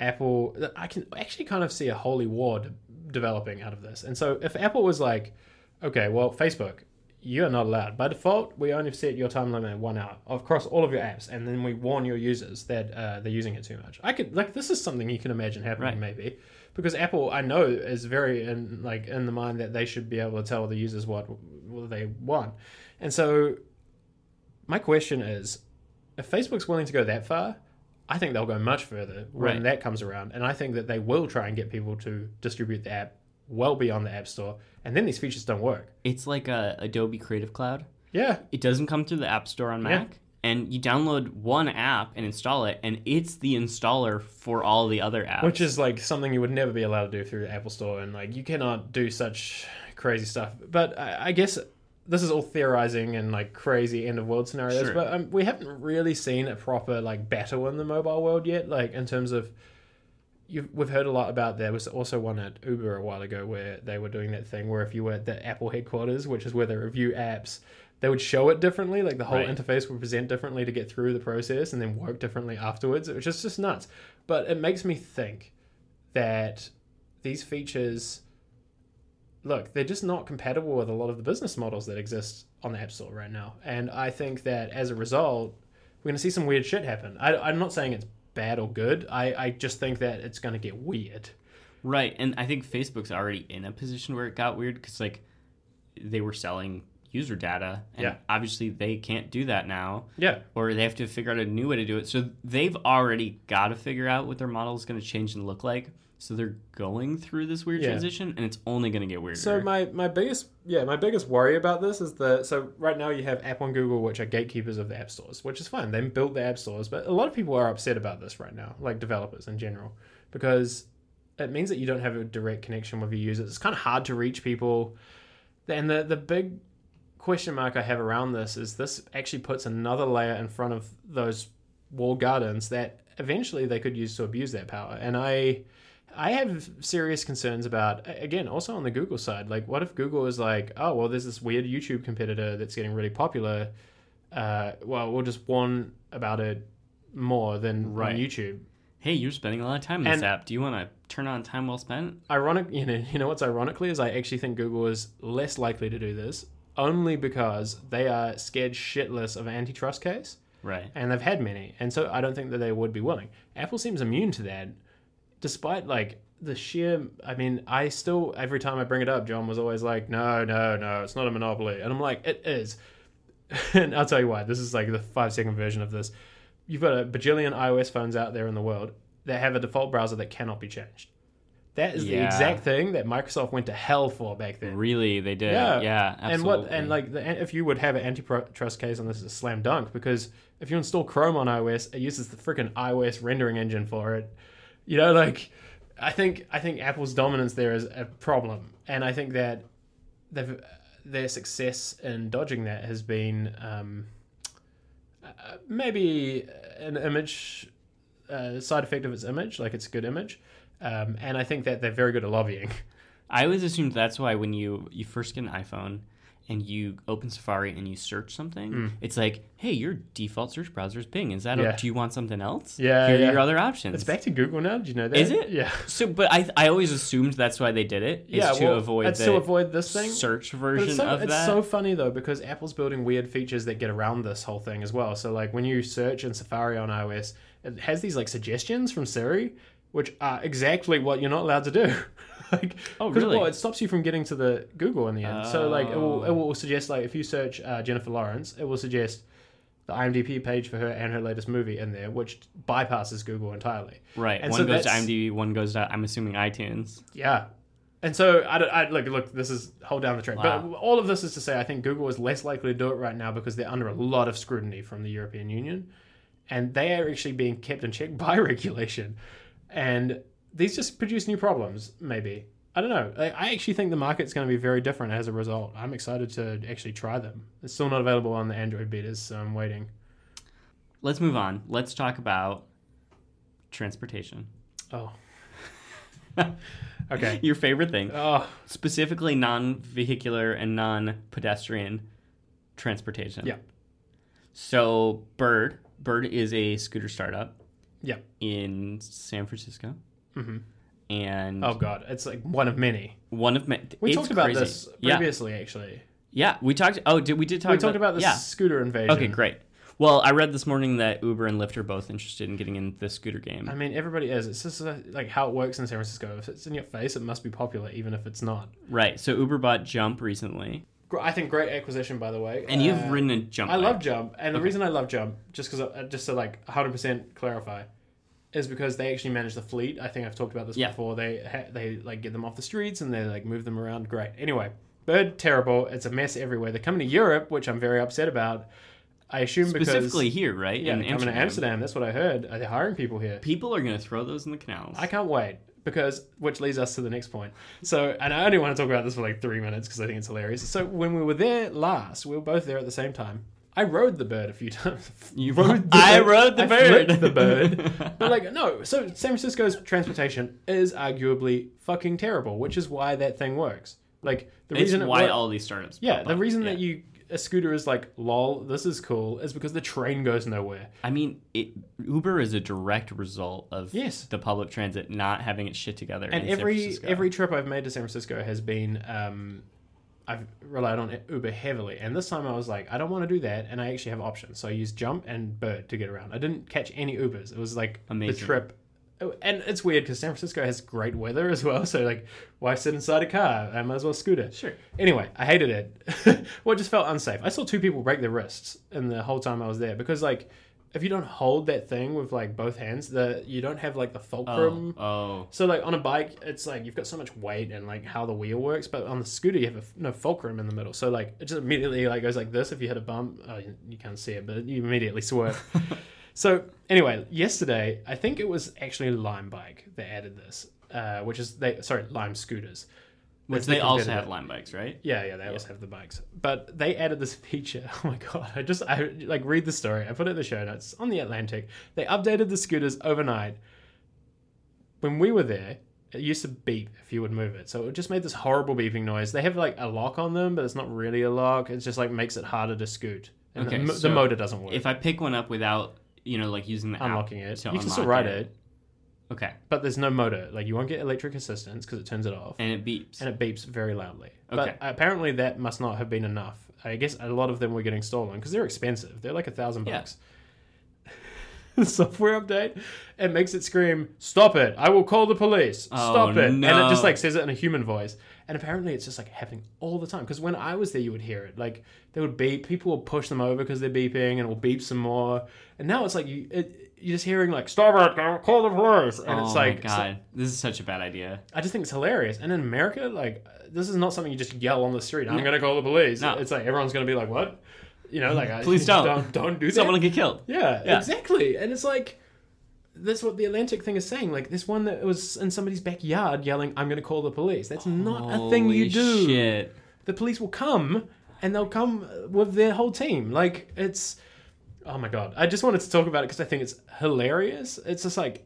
Apple, I can actually kind of see a holy war de- developing out of this. And so if Apple was like, okay, well, Facebook, you are not allowed. By default, we only set your time limit at one hour across all of your apps, and then we warn your users that uh, they're using it too much. I could like this is something you can imagine happening Right. maybe because Apple, I know, is very in like in the mind that they should be able to tell the users what, what they want, and so my question is, if Facebook's willing to go that far, I think they'll go much further when Right. that comes around, and I think that they will try and get people to distribute the app well beyond the App Store, and then these features don't work. it's like a Adobe Creative Cloud. Yeah, It doesn't come through the App Store on Yeah. Mac. And you download one app and install it, and it's the installer for all the other apps. which is like something you would never be allowed to do through the Apple Store, and like you cannot do such crazy stuff. But I, I guess this is all theorizing and like crazy end of world scenarios. Sure. But um, we haven't really seen a proper like battle in the mobile world yet. Like in terms of you've, we've heard a lot about there was also one at Uber a while ago where they were doing that thing where if you were at the Apple headquarters, which is where they review apps, they would show it differently. Like the whole Right. interface would present differently to get through the process and then work differently afterwards, which is just nuts. But it makes me think that these features look, they're just not compatible with a lot of the business models that exist on the App Store right now. And I think that as a result, we're going to see some weird shit happen. I, I'm not saying it's bad or good. I, I just think that it's going to get weird. Right, and I think Facebook's already in a position where it got weird because like they were selling user data, and Yeah. obviously they can't do that now, Yeah. or they have to figure out a new way to do it. So they've already got to figure out what their model is going to change and look like. So they're going through this weird Yeah. transition, and it's only going to get weirder. So my, my biggest yeah my biggest worry about this is that so right now you have Apple and Google which are gatekeepers of the app stores which is fine they built the app stores but a lot of people are upset about this right now like developers in general because it means that you don't have a direct connection with your users it's kind of hard to reach people and the the big question mark I have around this is this actually puts another layer in front of those walled gardens that eventually they could use to abuse that power and I I have serious concerns about again also on the Google side. Like, what if Google is like, oh well, there's this weird YouTube competitor that's getting really popular. Uh, well, we'll just warn about it more than Right. on YouTube. hey, you're spending a lot of time in this app. Do you want to turn on time well spent? Ironic, you know, you know what's ironically is I actually think Google is less likely to do this only because they are scared shitless of an antitrust case. Right. and they've had many, and so I don't think that they would be willing. Apple seems immune to that, despite like the sheer. I mean, I still every time I bring it up, John was always like, "No, no, no, it's not a monopoly," and I'm like, "It is," [LAUGHS] and I'll tell you why. This is like the five second version of this. You've got a bajillion iOS phones out there in the world that have a default browser that cannot be changed. That is the exact thing that Microsoft went to hell for back then. Really, they did. Yeah. Yeah. And what and like the, if you would have an antitrust case on this is a slam dunk because if you install Chrome on iOS, it uses the freaking iOS rendering engine for it. You know, like I think I think Apple's dominance there is a problem, and I think that they've, their success in dodging that has been um, uh, maybe an image uh, side effect of its image, like it's a good image, um, and I think that they're very good at lobbying. I always assumed that's why when you you first get an iPhone and you open Safari and you search something, Mm. it's like, hey, your default search browser is Bing. Is that? Yeah. A, do you want something else? Yeah, Here yeah. are your other options. It's back to Google now. Did you know that? Is it? Yeah. So, but I I always assumed that's why they did it. Is yeah, to well, avoid it's to avoid this thing. search version it's so, of it's that. so funny though because Apple's building weird features that get around this whole thing as well. So like when you search in Safari on iOS, it has these like suggestions from Siri, which are exactly what you're not allowed to do. [LAUGHS] [LAUGHS] like, Oh, really? Well, it stops you from getting to the Google in the end. So like it will it Oh. will suggest like if you search uh, Jennifer Lawrence, it will suggest the IMDb page for her and her latest movie in there, which bypasses Google entirely. right. and one so goes to IMDb, one goes to I'm assuming iTunes. Yeah. And so I, don't- I look look this is hold down the track. Wow. But all of this is to say I think Google is less likely to do it right now because they're under a lot of scrutiny from the European Union and they are actually being kept in check [LAUGHS] by regulation. And these just produce new problems maybe. I don't know. I, I actually think the market's going to be very different as a result. I'm excited to actually try them. It's still not available on the Android betas, so I'm waiting. Let's move on. Let's talk about transportation. Oh. [LAUGHS] okay. Your favorite thing. Oh, specifically non-vehicular and non-pedestrian transportation. Yeah. So Bird, Bird is a scooter startup. Yeah. In San Francisco, hmm and oh god, it's like one of many. one of many. We it's talked about crazy. this Yeah, previously, actually. yeah. We talked. Oh, did we did talk? we talked about the Yeah. scooter invasion. Okay, great. Well, I read this morning that Uber and Lyft are both interested in getting in the scooter game. I mean, everybody is. It's just uh, like how it works in San Francisco. If it's in your face, it must be popular, even if it's not. right. So Uber bought Jump recently, I think great acquisition, by the way. and you've Uh, ridden a Jump. I bike. love Jump, and the reason I love Jump, just because, just to like 100% clarify, is because they actually manage the fleet. I think I've talked about this Yeah. before. They ha- they like get them off the streets and they like move them around. Great. Anyway, Bird terrible. It's a mess everywhere. They're coming to Europe, which I'm very upset about. I assume because specifically here, right? yeah, in coming to Amsterdam. That's what I heard. Are They're hiring people here. People are going to throw those in the canals. I can't wait because which leads us to the next point. So, and I only want to talk about this for like three minutes because I think it's hilarious. So, when we were there last, we were both there at the same time. I rode the bird a few [LAUGHS] times. You [LAUGHS] Rode the [LAUGHS] I bird. rode the I bird. the bird. but like, no. So, San Francisco's transportation is arguably fucking terrible, which is why that thing works. Like the it's reason it why all these startups. yeah, the up. reason Yeah. that you a scooter is like, lol, this is cool, is because the train goes nowhere. I mean, it, Uber is a direct result of Yes. the public transit not having its shit together. And in San every every trip I've made to San Francisco has been, um, I've relied on Uber heavily. And this time I was like, I don't want to do that, and I actually have options. So I used Jump and Bird to get around. I didn't catch any Ubers. It was like Amazing. the trip. oh, And it's weird because San Francisco has great weather as well. [LAUGHS] So like, why sit inside a car? I might as well scooter. Sure. Anyway, I hated it. [LAUGHS] well, it just felt unsafe. I saw two people break their wrists in the whole time I was there because like, if you don't hold that thing with like both hands, the you don't have like the fulcrum. Oh, oh, So like on a bike, it's like you've got so much weight and like how the wheel works, but on the scooter you have a no fulcrum in the middle. So like it just immediately like goes like this. If you hit a bump, oh, you- you can't see it, but you immediately swerve. [LAUGHS] so anyway, yesterday I think it was actually Lime Bike that added this, uh, which is they sorry Lime scooters. Which they also have Lime bikes, right? Yeah, yeah, they also have the bikes. But they added this feature. [LAUGHS] Oh my god! I just I like read the story. I put it in the show notes on the Atlantic. They updated the scooters overnight. When we were there, it used to beep if you would move it. So it just made this horrible beeping noise. They have like a lock on them, but it's not really a lock. It just like makes it harder to scoot. And Okay, the, so the motor doesn't work. If I pick one up without, you know, like using the unlocking it, you can still ride it. Okay, but there's no motor. Like you won't get electric assistance because it turns it off. and it beeps. and it beeps very loudly. Okay. But apparently that must not have been enough. I guess a lot of them were getting stolen because they're expensive. They're like a thousand bucks. [LAUGHS] Software update it makes it scream, "Stop it! I will call the police! Oh, Stop it!" And it just like says it in a human voice. And apparently it's just like happening all the time. Because when I was there, you would hear it. Like they would beep. People would push them over because they're beeping, and it will beep some more. And now it's like you, it, you're just hearing like, "Stop it! Call the police!" And oh it's like, my god, this is such a bad idea. I just think it's hilarious. And in America, like this is not something you just yell on the street. I'm No. going to call the police. No. It's like everyone's going to be like, "What?" You know, like Please [LAUGHS] don't. don't don't do that. Someone will get killed. yeah, Yeah. exactly. And it's like that's what the Atlantic thing is saying. Like this one that was in somebody's backyard yelling, "I'm going to call the police." That's not a thing you do. Shit. The police will come, and they'll come with their whole team. Like it's. Oh my god! I just wanted to talk about it because I think it's hilarious. It's just like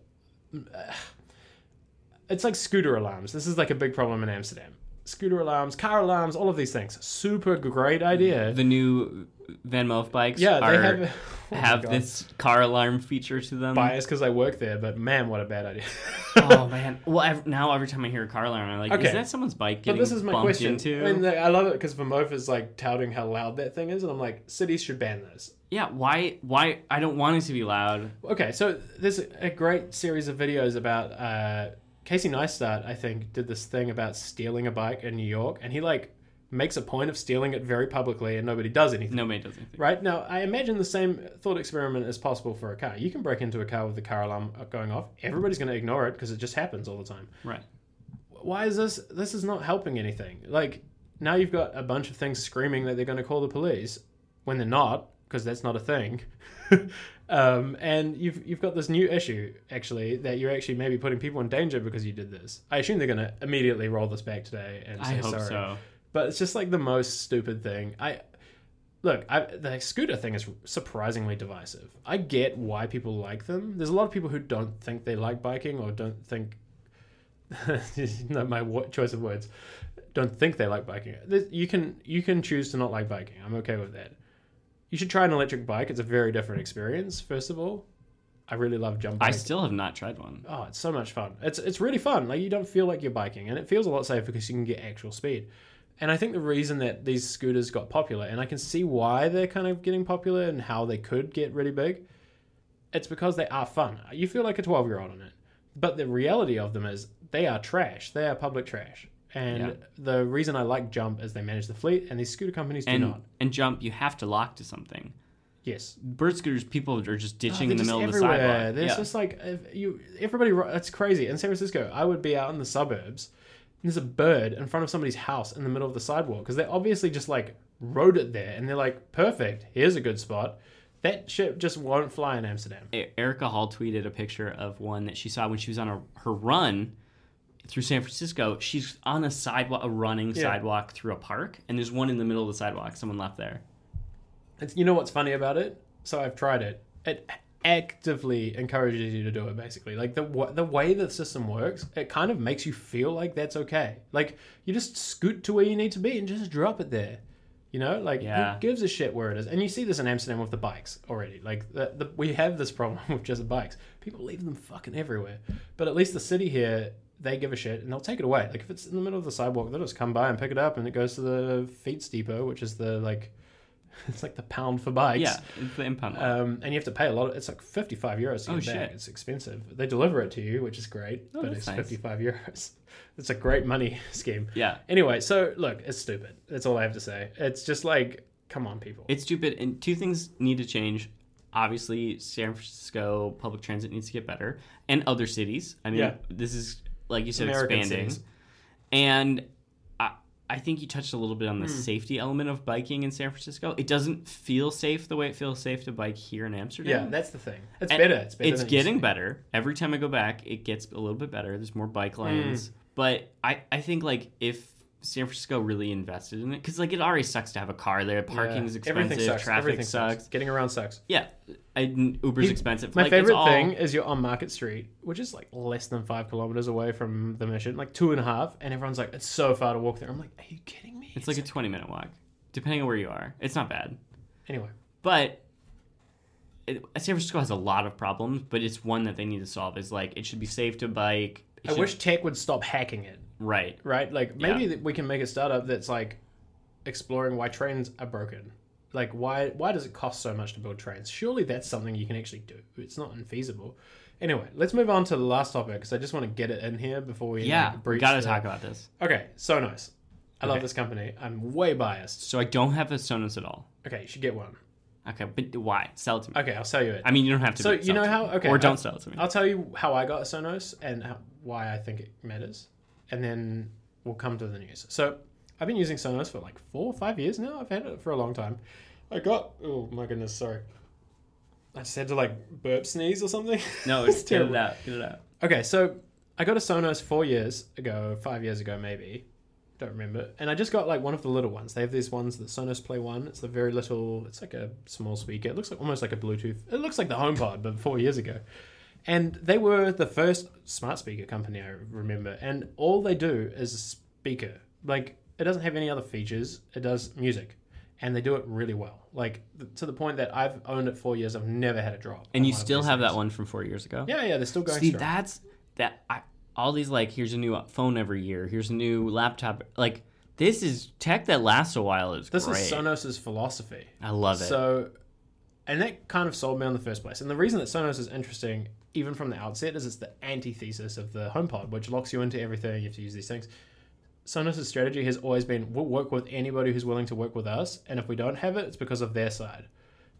[SIGHS] it's like scooter alarms. This is like a big problem in Amsterdam. Scooter alarms, car alarms, all of these things. Super great idea. The new VanMoof bikes yeah, they are, have [LAUGHS] have God. this car alarm feature to them. bias because I work there, but man, what a bad idea. [LAUGHS] oh [LAUGHS] man! Well, now every time I hear a car alarm, I'm like, Okay. is that someone's bike But this is my bumped question. into? I, mean, I love it because VanMoof is like touting how loud that thing is, and I'm like, cities should ban this. yeah, why? Why? I don't want it to be loud. Okay, so there's a great series of videos about uh, Casey Neistat. I think did this thing about stealing a bike in New York, and he like makes a point of stealing it very publicly, and nobody does anything. Nobody does anything. Right now, I imagine the same thought experiment is possible for a car. You can break into a car with the car alarm going off. Everybody's going to ignore it because it just happens all the time. Right. Why is this? This is not helping anything. Like now you've got a bunch of things screaming that they're going to call the police when they're not because that's not a thing. [LAUGHS] um, and you've you've got this new issue actually that you're actually maybe putting people in danger because you did this. I assume they're going to immediately roll this back today and I say hope sorry so. But it's just like the most stupid thing. I look, I, the scooter thing is surprisingly divisive. I get why people like them. There's a lot of people who don't think they like biking or don't think. [LAUGHS] no, my choice of words. Don't think they like biking. You can you can choose to not like biking. I'm okay with that. You should try an electric bike. It's a very different experience. First of all, I really love jumping. I still have not tried one. Oh, it's so much fun. It's it's really fun. Like you don't feel like you're biking, and it feels a lot safer because you can get actual speed. And I think the reason that these scooters got popular, and I can see why they're kind of getting popular and how they could get really big, it's because they are fun. You feel like a 12 year old on it. But the reality of them is they are trash. They are public trash. And Yeah. the reason I like Jump is they manage the fleet, and these scooter companies do And not. and jump, you have to lock to something. Yes. Bird scooters, people are just Oh, ditching they're in the middle everywhere. of the sidewalk. There's yeah. just like if you everybody. It's crazy in San Francisco. I would be out in the suburbs. And there's a bird in front of somebody's house in the middle of the sidewalk because they obviously just like wrote it there and they're like, perfect. Here's a good spot. That shit just won't fly in Amsterdam. E- Erika Hall tweeted a picture of one that she saw when she was on a, her run through San Francisco. She's on a sidewalk, a running Yeah. sidewalk through a park, and there's one in the middle of the sidewalk. Someone left there. It's, you know what's funny about it? So I've tried it. It actively encourages you to do it. Basically, like the wa- the way the system works, it kind of makes you feel like that's okay. Like you just scoot to where you need to be and just drop it there. You know, like Yeah. who gives a shit where it is? And you see this in Amsterdam with the bikes already. Like the, the, we have this problem [LAUGHS] with just the bikes. People leave them fucking everywhere. But at least the city here, they give a shit and they'll take it away. Like if it's in the middle of the sidewalk, they'll just come by and pick it up and it goes to the Fietsdepot, which is the like, [LAUGHS] it's like the pound for bikes. Yeah, it's the impound. Um, and you have to pay a lot. Of, it's like fifty-five euros to Oh, get back. shit. It's expensive. They deliver it to you, which is great, Oh, but it's nice. fifty-five euros. [LAUGHS] It's a great money [LAUGHS] scheme. yeah, Anyway, so look, it's stupid. That's all I have to say. It's just like, come on, people. it's stupid. And two things need to change. Obviously, San Francisco public transit needs to get better, and other cities. I mean, Yeah. this is like you said, American expanding. cities. And I, think you touched a little bit on Hmm. the safety element of biking in San Francisco. It doesn't feel safe the way it feels safe to bike here in Amsterdam. Yeah, that's the thing. It's And better. It's better. it's than it used to getting better every time I go back. It gets a little bit better. There's more Hmm. bike lanes, but I I think like if San Francisco really invested in it, because like it already sucks to have a car there. Parking's Yeah. expensive. Sucks. Traffic Everything sucks. Getting around sucks. Yeah, I, Uber's He- expensive. My Like, favorite all- thing is you're on Market Street, which is like less than five kilometers away from the mission, like two and a half, and everyone's like, "It's so far to walk there." I'm like, "Are you kidding me?" It's like a 20 minute walk, depending on where you are. It's not bad, anyway. but it, San Francisco has a lot of problems. But it's one that they need to solve. Is like it should be safe to bike. It I should- wish tech would stop hacking it. right. right? Like maybe Yeah. we can make a startup that's like exploring why trains are broken. Like why why does it cost so much to build trains? Surely that's something you can actually do. It's not unfeasible. Anyway, let's move on to the last topic because I just want to get it in here before we Yeah, like, breach gotta the- talk about this. Okay, Sonos. I love Okay. this company. I'm way biased. So I don't have a Sonos at all. Okay, you should get one. Okay, but why? Sell it to me. Okay, I'll sell you it. I mean, you don't have to. So, you know how- okay, or don't I'll- sell it to me. I'll tell you how I got a Sonos and how, why I think it matters, and then we'll come to the news. So I've been using Sonos for like four or five years now. I've had it for a long time. I got oh my goodness, sorry. I just had to like burp sneeze or something. [LAUGHS] No, It's get it out. Get it out. Okay, so I got a Sonos four years ago, five years ago maybe. Don't remember. And I just got like one of the little ones. They have these ones, the Sonos Play One. It's the very little. It's like a small speaker. It looks like almost like a Bluetooth. It looks like the HomePod, but four years ago. And they were the first smart speaker company I remember. And all they do is a speaker. Like it doesn't have any other features. It does music, and they do it really well. Like th- to the point that I've owned it four years. I've never had a drop. And on you one of still these have that things. one from four years ago. Yeah, yeah. They're still going See, strong. that's that. I, all these like, here's a new phone every year. Here's a new laptop. Like this is tech that lasts a while. Is This great. is Sonos's philosophy. I love it. So, and that kind of sold me on the first place. And the reason that Sonos is interesting, even from the outset, is it's the antithesis of the HomePod, which locks you into everything. You have to use these things. Sonos' strategy has always been we'll work with anybody who's willing to work with us, and if we don't have it, it's because of their side,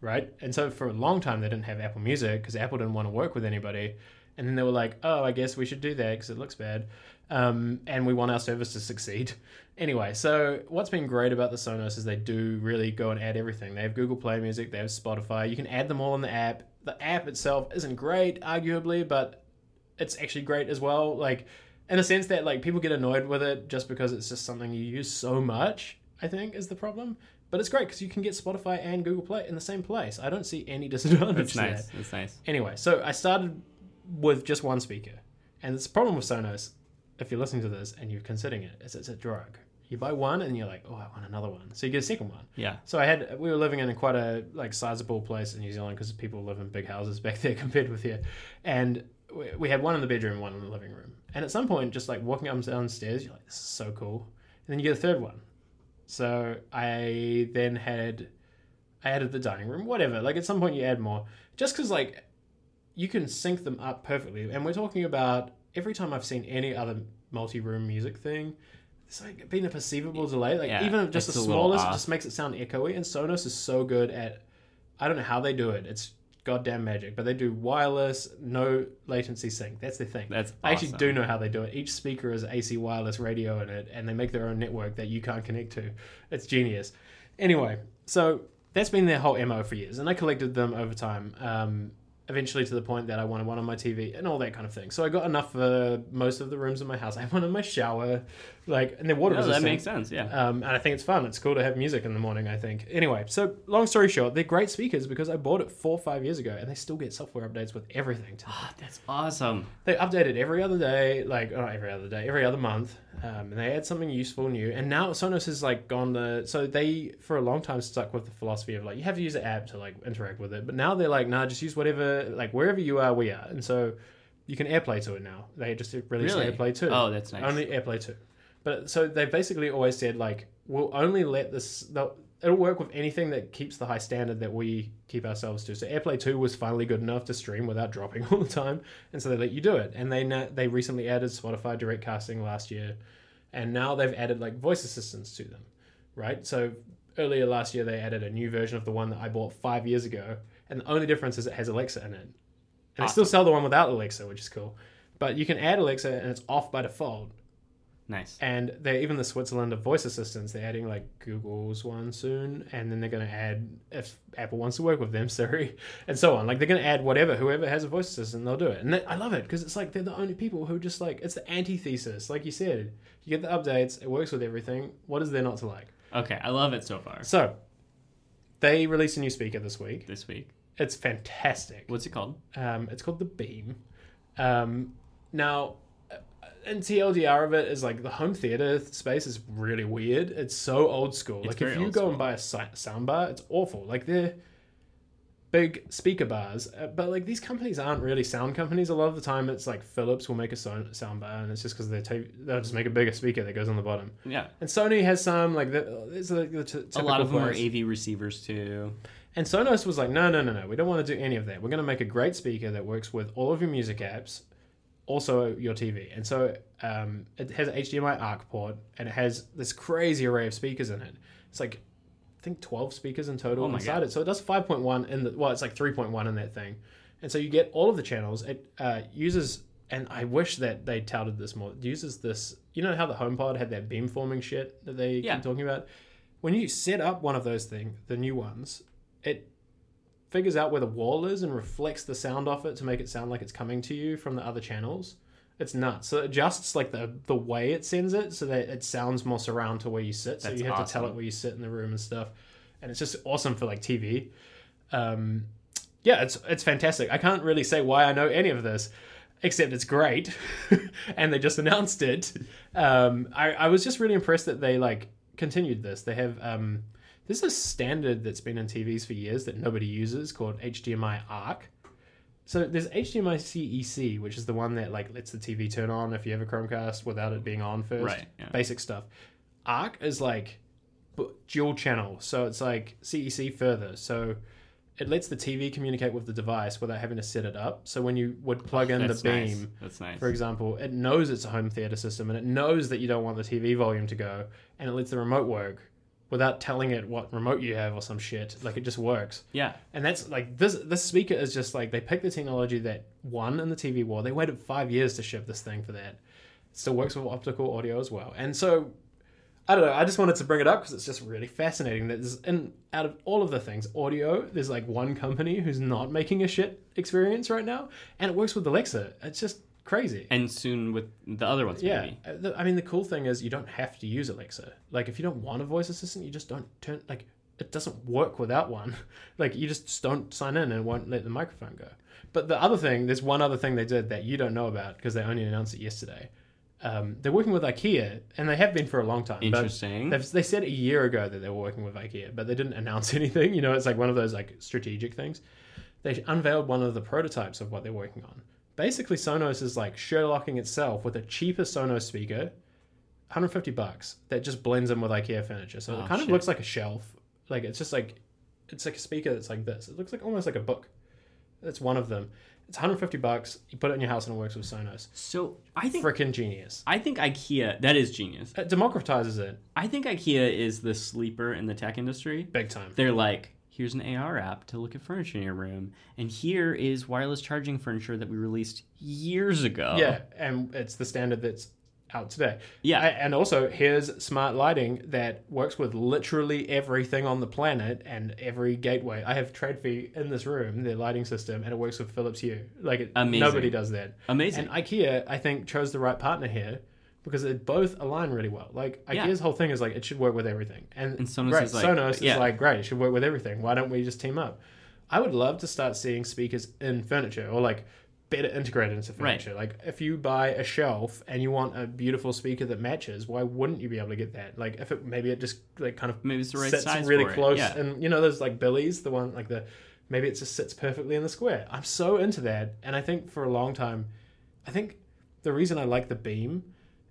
right? And so for a long time, they didn't have Apple Music because Apple didn't want to work with anybody. And then they were like, oh, I guess we should do that because it looks bad. Um, and we want our service to succeed. [LAUGHS] Anyway, so what's been great about the Sonos is they do really go and add everything. They have Google Play Music, they have Spotify. You can add them all in the app. The app itself isn't great, arguably, but it's actually great as well. Like, in a sense that like people get annoyed with it just because it's just something you use so much. I think is the problem. But it's great because you can get Spotify and Google Play in the same place. I don't see any [LAUGHS] disadvantage. That's to nice. That's nice. Anyway, so I started with just one speaker, and it's a problem with Sonos. If you're listening to this and you're considering it, is it's a drug. You buy one and you're like, oh, I want another one. So you get a second one. Yeah. So I had we were living in a quite a like sizable place in New Zealand because people live in big houses back [LAUGHS] there compared with here, and we, we had one in the bedroom, one in the living room. And at some point, just like walking up and downstairs, you're like, this is so cool. And then you get a third one. So I then had I added the dining room, whatever. Like at some point, you add more, just because like you can sync them up perfectly. And we're talking about every time I've seen any other multi-room music thing. It's like been a perceivable delay. Like Yeah, even if just the smallest, it just makes it sound echoey. And Sonos is so good at, I don't know how they do it. It's goddamn magic. But they do wireless, no latency sync. That's the thing. That's I actually do know how they do it. Each speaker is AC wireless radio in it, and they make their own network that you can't connect to. It's genius. Anyway, so that's been their whole MO for years, and I collected them over time. Um, eventually, to the point that I wanted one on my TV and all that kind of thing. So I got enough for most of the rooms in my house. [LAUGHS] I have one in my shower, like, and they're water No, that resistant. makes sense. Yeah. Um, and I think it's fun. It's cool to have music in the morning. I think. Anyway, so long story short, they're great speakers because I bought it four or five years ago, and they still get software updates with everything. To Ah, that's awesome. they update it every other day, like not every other day, every other month, um, and they add something useful new. And now Sonos has like gone the so they for a long time stuck with the philosophy of like you have to use an app to like interact with it, but now they're like nah, just use whatever like wherever you are, we are, and so you can AirPlay to it now. They just released Really? AirPlay two. Oh, that's nice. Only AirPlay two. But so they've basically always said like we'll only let this. It'll work with anything that keeps the high standard that we keep ourselves to. So AirPlay two was finally good enough to stream without dropping [LAUGHS] all the time, and so they let you do it. And they they recently added Spotify direct casting last year, and now they've added like voice assistants to them, right? So earlier last year they added a new version of the one that I bought five years ago, and the only difference is it has Alexa in it. And they still sell the one without Alexa, which is cool. But you can add Alexa and it's off by default. Nice. And they're even the Switzerland of voice assistants. They're adding like Google's one soon, and then they're going to add if Apple wants to work with them, [LAUGHS] Siri, and so on. Like they're going to add whatever, whoever has a voice assistant, they'll do it. And that, I love it because it's like they're the only people who just like it's the antithesis, like you said. You get the updates, it works with everything. What is there not to like? Okay, I love it so far. So they released a new speaker this week. This week, It's fantastic. what's it called? Um, it's called the Beam. Um, now, and TLDR of it is like the home theater space is really weird. It's so old school. It's like if you go school. and buy a si- sound bar, it's awful. Like they're big speaker bars, uh, but like these companies aren't really sound companies. A lot of the time, it's like Philips will make a sound sound bar, and it's just because they take they'll just make a bigger speaker that goes on the bottom. Yeah, And Sony has some like the, it's like the t- a lot of them are. AV receivers too. And Sonos was like, no, no, no, no, we don't want to do any of that. We're going to make a great speaker that works with all of your music apps, also your TV. And so um, it has an HDMI ARC port, and it has this crazy array of speakers in it. It's like, I think 12 speakers in total Oh inside God. it. So it does 5.1 in the, well, it's like 3.1 in that thing. And so you get all of the channels. It uh, uses, and I wish that they touted this more, it uses this, you know how the HomePod had that beamforming shit that they Yeah. keep talking about? When you set up one of those things, the new ones, it figures out where the wall is and reflects the sound off it to make it sound like it's coming to you from the other channels. It's nuts. So it adjusts like the the way it sends it so that it sounds more surround to where you sit. So That's you have to tell it where you sit in the room and stuff. And it's just awesome for like TV. Um, yeah, it's it's fantastic. I can't really say why I know any of this, except it's great, [LAUGHS] and they just announced it. Um, I I was just really impressed that they like continued this. They have um, this is a standard that's been in TVs for years that nobody uses called HDMI ARC. So there's HDMI CEC, which is the one that like lets the TV turn on if you have a Chromecast without it being on first. Right, yeah. Basic stuff. ARC is like dual channel, so it's like CEC further. So it lets the TV communicate with the device without having to set it up. So when you would plug in [LAUGHS] the That's beam, nice. That's nice. for example, it knows it's a home theater system and it knows that you don't want the TV volume to go, and it lets the remote work without telling it what remote you have or some shit. Like it just works. yeah, And that's like this. This speaker is just like they picked the technology that won in the TV war. They waited five years to ship this thing for that. It still works with optical audio as well. And so I don't know. I just wanted to bring it up because it's just really fascinating that there's and out of all of the things, audio, there's like one company who's not making a shit experience right now, and it works with Alexa. It's just crazy. and soon with the other ones. Yeah, maybe. Uh, I mean the cool thing is you don't have to use Alexa. Like if you don't want a voice assistant, you just don't turn like it doesn't work without one. [LAUGHS] Like you just don't sign in and won't let the microphone go. But the other thing, there's one other thing they did that you don't know about because they only announced it yesterday. Um, they're working with IKEA, and they have been for a long time. Interesting. They said a year ago that they were working with IKEA, but they didn't [LAUGHS] announce anything. You know, it's like one of those like strategic things. They unveiled one of the prototypes of what they're working on. Basically, Sonos is like Sherlocking itself with a cheaper Sonos speaker, 150 bucks that just blends in with IKEA furniture. So Oh, it kind of shit. looks like a shelf. Like it's just like it's like a speaker that's like this. It looks like almost like a book. That's one of them. It's 150 bucks. You put it in your house and it works with Sonos. so I think Freaking genius. I think IKEA that is genius. It democratizes it I think IKEA is the sleeper in the tech industry. big time. They're like, here's an AR app to look at furniture in your room, and here is wireless charging furniture that we released years ago. Yeah, and it's the standard that's out today. Yeah. And also here's smart lighting that works with literally everything on the planet and every gateway. I have Tradfri in this room, their lighting system, and it works with Philips Hue. Like it, Amazing. nobody does that. Amazing. And IKEA, I think, chose the right partner here because they both align really well. Like Yeah. IKEA's whole thing is like it should work with everything, and, And Sonos great, is like- Sonos yeah. is like great, it should work with everything. Why don't we just team up? I would love to start seeing speakers in furniture or like better integrated into Right. furniture. Like if you buy a shelf and you want a beautiful speaker that matches, why wouldn't you be able to get that? Like if it maybe it just like kind of Maybe it's the right sits size really close Yeah. and you know those like Billy's the one like the maybe it just sits perfectly in the square i'm so into that and i think for a long time i think the reason i like the beam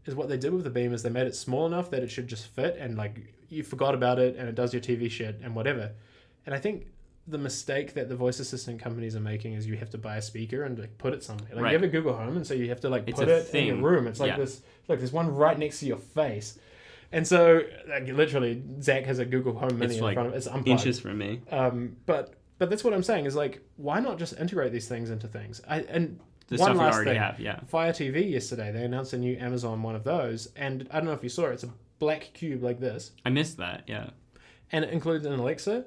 is what they did with the beam is they made it small enough that it should just fit and like you forgot about it and it does your tv shit and whatever and i think the mistake that the voice assistant companies are making is you have to buy a speaker and like put it somewhere. Like Right. you have a Google Home, and so you have to like It's put it in your room. It's like Yeah. this. Look, there's one right next to your face, and so like literally, Zach has a Google Home Mini It's in like front of it's unplugged. Inches from me. Um, but but that's what I'm saying is like, why not just integrate these things into things? I, and The one stuff we last already thing, have, yeah. Fire TV yesterday, they announced a new Amazon one of those, and I don't know if you saw it. It's a black cube like this, I missed that, yeah. and it includes an Alexa,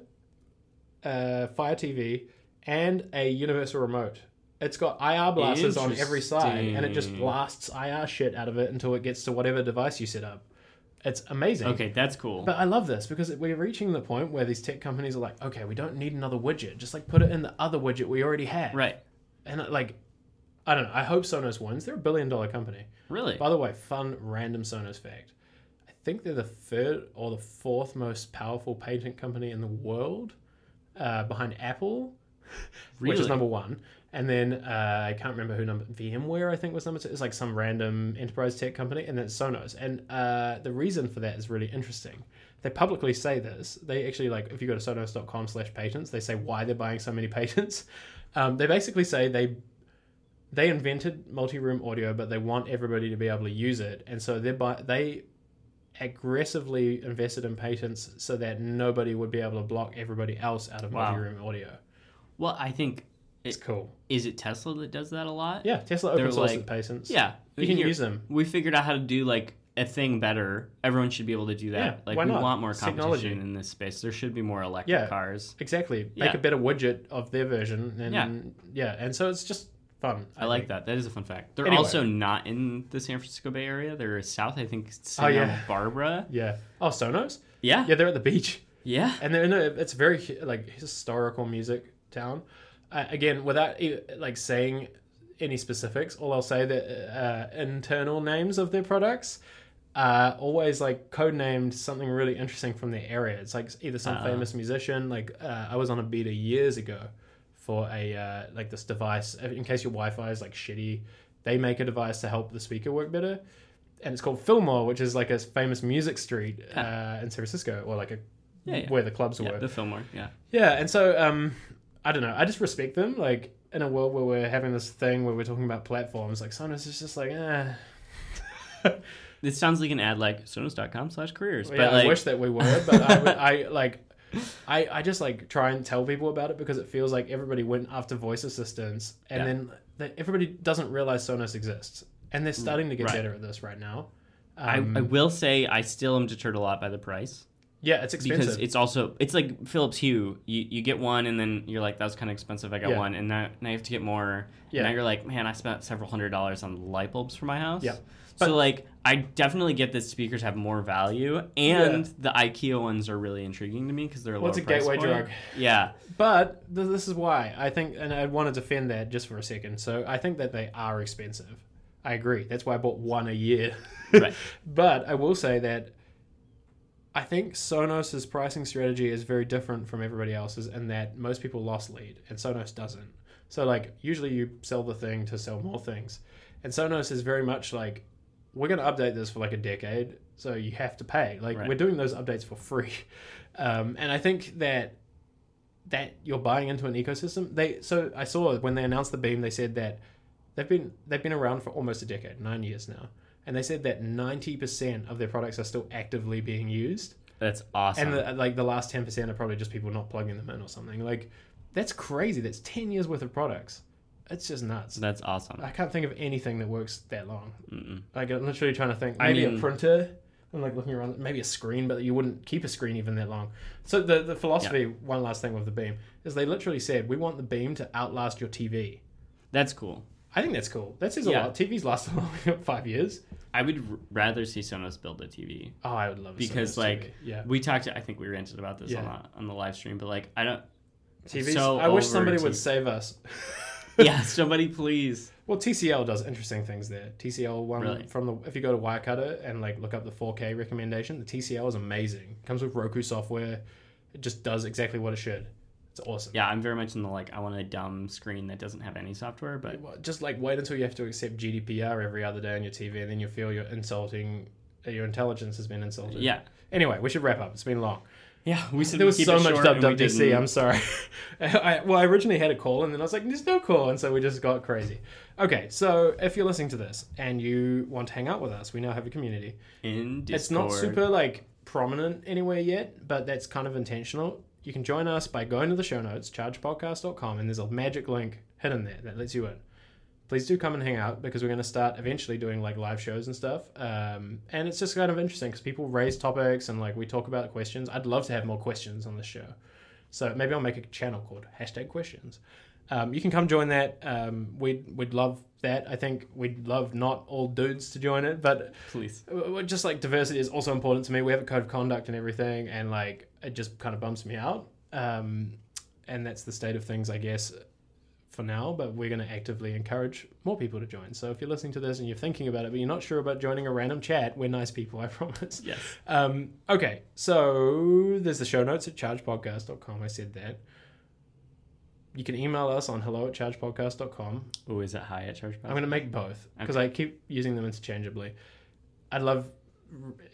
uh, Fire TV, and a universal remote. It's got IR blasters on every side, and it just Interesting. blasts IR shit out of it until it gets to whatever device you set up. It's amazing. Okay, that's cool. But I love this because we're reaching the point where these tech companies are like, okay, we don't need another widget. Just like put it in the other widget we already have. right. And like, I don't know. I hope Sonos wins. They're a billion dollar company. Really? By the way, fun random Sonos fact. I think they're the third or the fourth most powerful patent company in the world, uh, behind Apple, [LAUGHS] which is number one. And then uh, I can't remember who number VMware I think was number two. It's like some random enterprise tech company, and then Sonos. And uh, the reason for that is really interesting. They publicly say this. They actually like if you go to sonos.com/patents, they say why they're buying so many [LAUGHS] patents. Um, they basically say they they invented multi-room audio, but they want everybody to be able to use it, and so they they aggressively invested in patents so that nobody would be able to block everybody else out of Wow. multi-room audio. Well, I think It's cool. is it Tesla that does that a lot? Yeah, Tesla open source like- patents. Yeah. you can use them. We figured out how to do like a thing better. Everyone should be able to do that. Yeah, like why we not? want more competition technology. in this space. There should be more electric Yeah. cars. Exactly. Make Yeah. a better widget of their version, and Yeah. yeah, and so it's just fun. I, like think. that. That is a fun fact. They're Anyway. also not in the San Francisco Bay Area. They're south, I think, Santa Oh, yeah. Barbara. Yeah. Oh, Sonos. Yeah. Yeah, they're at the beach. Yeah. and they're in a, it's very like historical music town. Uh, again, without like saying any specifics, all I'll say that uh, internal names of their products are always like codenamed something really interesting from their area. It's like either some Ah. famous musician. Like uh, I was on a beta years ago for a uh, like this device in case your Wi-Fi is like shitty. They make a device to help the speaker work better. And it's called Fillmore, which is like a famous music street uh, in San Francisco, or like a Yeah, yeah. where the clubs Yeah, were. the Fillmore. Yeah. Yeah, and so um, I don't know. I just respect them. Like in a world where we're having this thing where we're talking about platforms, like Sonos is just like, eh. [LAUGHS] This sounds like an ad like sonos.com slash careers. yeah, but like, I wish that we were, but I, would- I like. I, I just like try and tell people about it because it feels like everybody went after voice assistants and Yeah. then everybody doesn't realize Sonos exists and they're starting to get Right. better at this right now. I, Um, I will say I still am deterred a lot by the price yeah, it's expensive. because it's also it's like Philips Hue. You you get one and then you're like that was kind of expensive. I got Yeah. one and now now you have to get more. Yeah. And now you're like man I spent several hundred dollars on light bulbs for my house. Yeah. So like I definitely get that speakers have more value and the IKEA ones are really intriguing to me because they're a Well, a price gateway point. drug. Yeah. But th- this is why I think, and I want to defend that just for a second. So I think that they are expensive. I agree. That's why I bought one a year. Right. [LAUGHS] but I will say that I think Sonos's pricing strategy is very different from everybody else's, in that most people lost lead, and Sonos doesn't. So like usually you sell the thing to sell more things, and Sonos is very much like we're going to update this for like a decade, so you have to pay. Like Right. we're doing those updates for free, [LAUGHS] um, and I think that that you're buying into an ecosystem. They so I saw when they announced the Beam, they said that they've been they've been around for almost a decade, nine years now, and they said that ninety percent of their products are still actively being used, That's awesome. and the, like the last ten percent are probably just people not plugging them in or something. Like that's crazy. That's ten years worth of products. It's just nuts. That's awesome. I can't think of anything that works that long. Mm-mm. Like I'm literally trying to think. I Maybe mean- a printer. I'm like looking around. Maybe a screen, but you wouldn't keep a screen even that long. So the the philosophy. One last thing with the beam is they literally said we want the beam to outlast your TV. That's cool. I think that's cool. That says a lot. TVs last [LAUGHS] long five years. I would r- rather see Sonos build a TV Oh, I would love a because, Sonos like, TV. yeah, we talked. I think we ranted about this on Yeah. the on the live stream, but like, I don't. TVs. so I wish somebody TV. would save us. [LAUGHS] [LAUGHS] yeah, somebody please. Well, TCL does interesting things there. TCL one Really? from the if you go to Wirecutter and like look up the 4K recommendation, the TCL is amazing. Comes with Roku software. It just does exactly what it should. It's awesome. Yeah, I'm very much in the like. I want a dumb screen that doesn't have any software, but Just like wait until you have to accept GDPR every other day on your TV, and then you feel you're insulting. Your intelligence has been insulted. yeah, Anyway, we should wrap up. It's been long. Yeah. We said There was so much short and we WWDC. I'm sorry. [LAUGHS] I, well, I originally had a call, and then I was like, "There's no call," and so we just got crazy. Okay, so if you're listening to this and you want to hang out with us, we now have a community. in Discord. It's not super like prominent anywhere yet, but that's kind of intentional. You can join us by going to the show notes, chargepodcast.com, and there's a magic link hidden there that lets you in. Please do come and hang out because we're going to start eventually doing like live shows and stuff. Um, and it's just kind of interesting because people raise topics and like we talk about questions. I'd love to have more questions on this show. So maybe I'll make a channel called hashtag questions. Um, you can come join that. Um, we'd, we'd love that. I think we'd love not all dudes to join it, but Please. just like diversity is also important to me. We have a code of conduct and everything, and like it just kind of bumps me out. Um, and that's the state of things, I guess, for now. But we're going to actively encourage more people to join. So if you're listening to this and you're thinking about it, but you're not sure about joining a random chat, we're nice people, [LAUGHS] I promise. Yes. Um, okay, so there's the show notes at chargepodcast.com. I said that. You can email us on hello at chargepodcast.com. Oh, is it high at church? I'm going to make both because I keep using them interchangeably. I love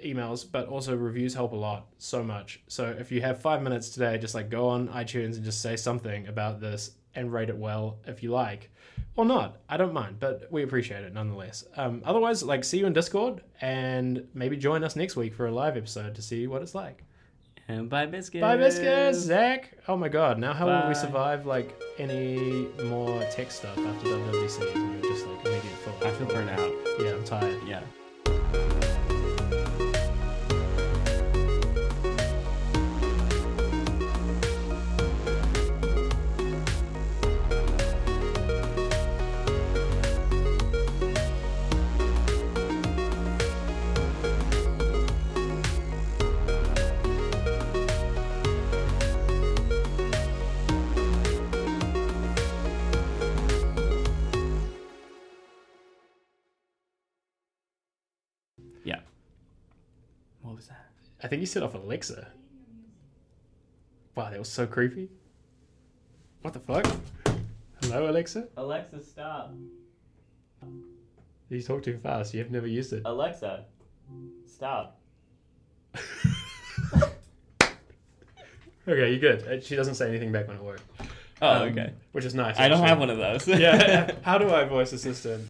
emails, but also reviews help a lot, so much. So if you have five minutes today, just like go on iTunes and just say something about this and rate it well if you like, or not. I don't mind, but we appreciate it nonetheless. Um, otherwise, like see you in Discord and maybe join us next week for a live episode to see what it's like. And bye biscuits. Bye, biscuits, Zach. Oh my God! Now how will we survive like any more tech stuff after WWDC? You're just like immediate full. I feel burnt out. Yeah, I'm tired. Yeah. Think you set off Alexa. Wow, that was so creepy. What the fuck? Hello, Alexa? Alexa, stop. You talk too fast. You've never used it. Alexa, stop. [LAUGHS] Okay, you're good. Uh, She doesn't say anything back when it works. Oh, Um, okay. Which is nice. I don't have one of those. yeah. [LAUGHS] How do I voice assistant?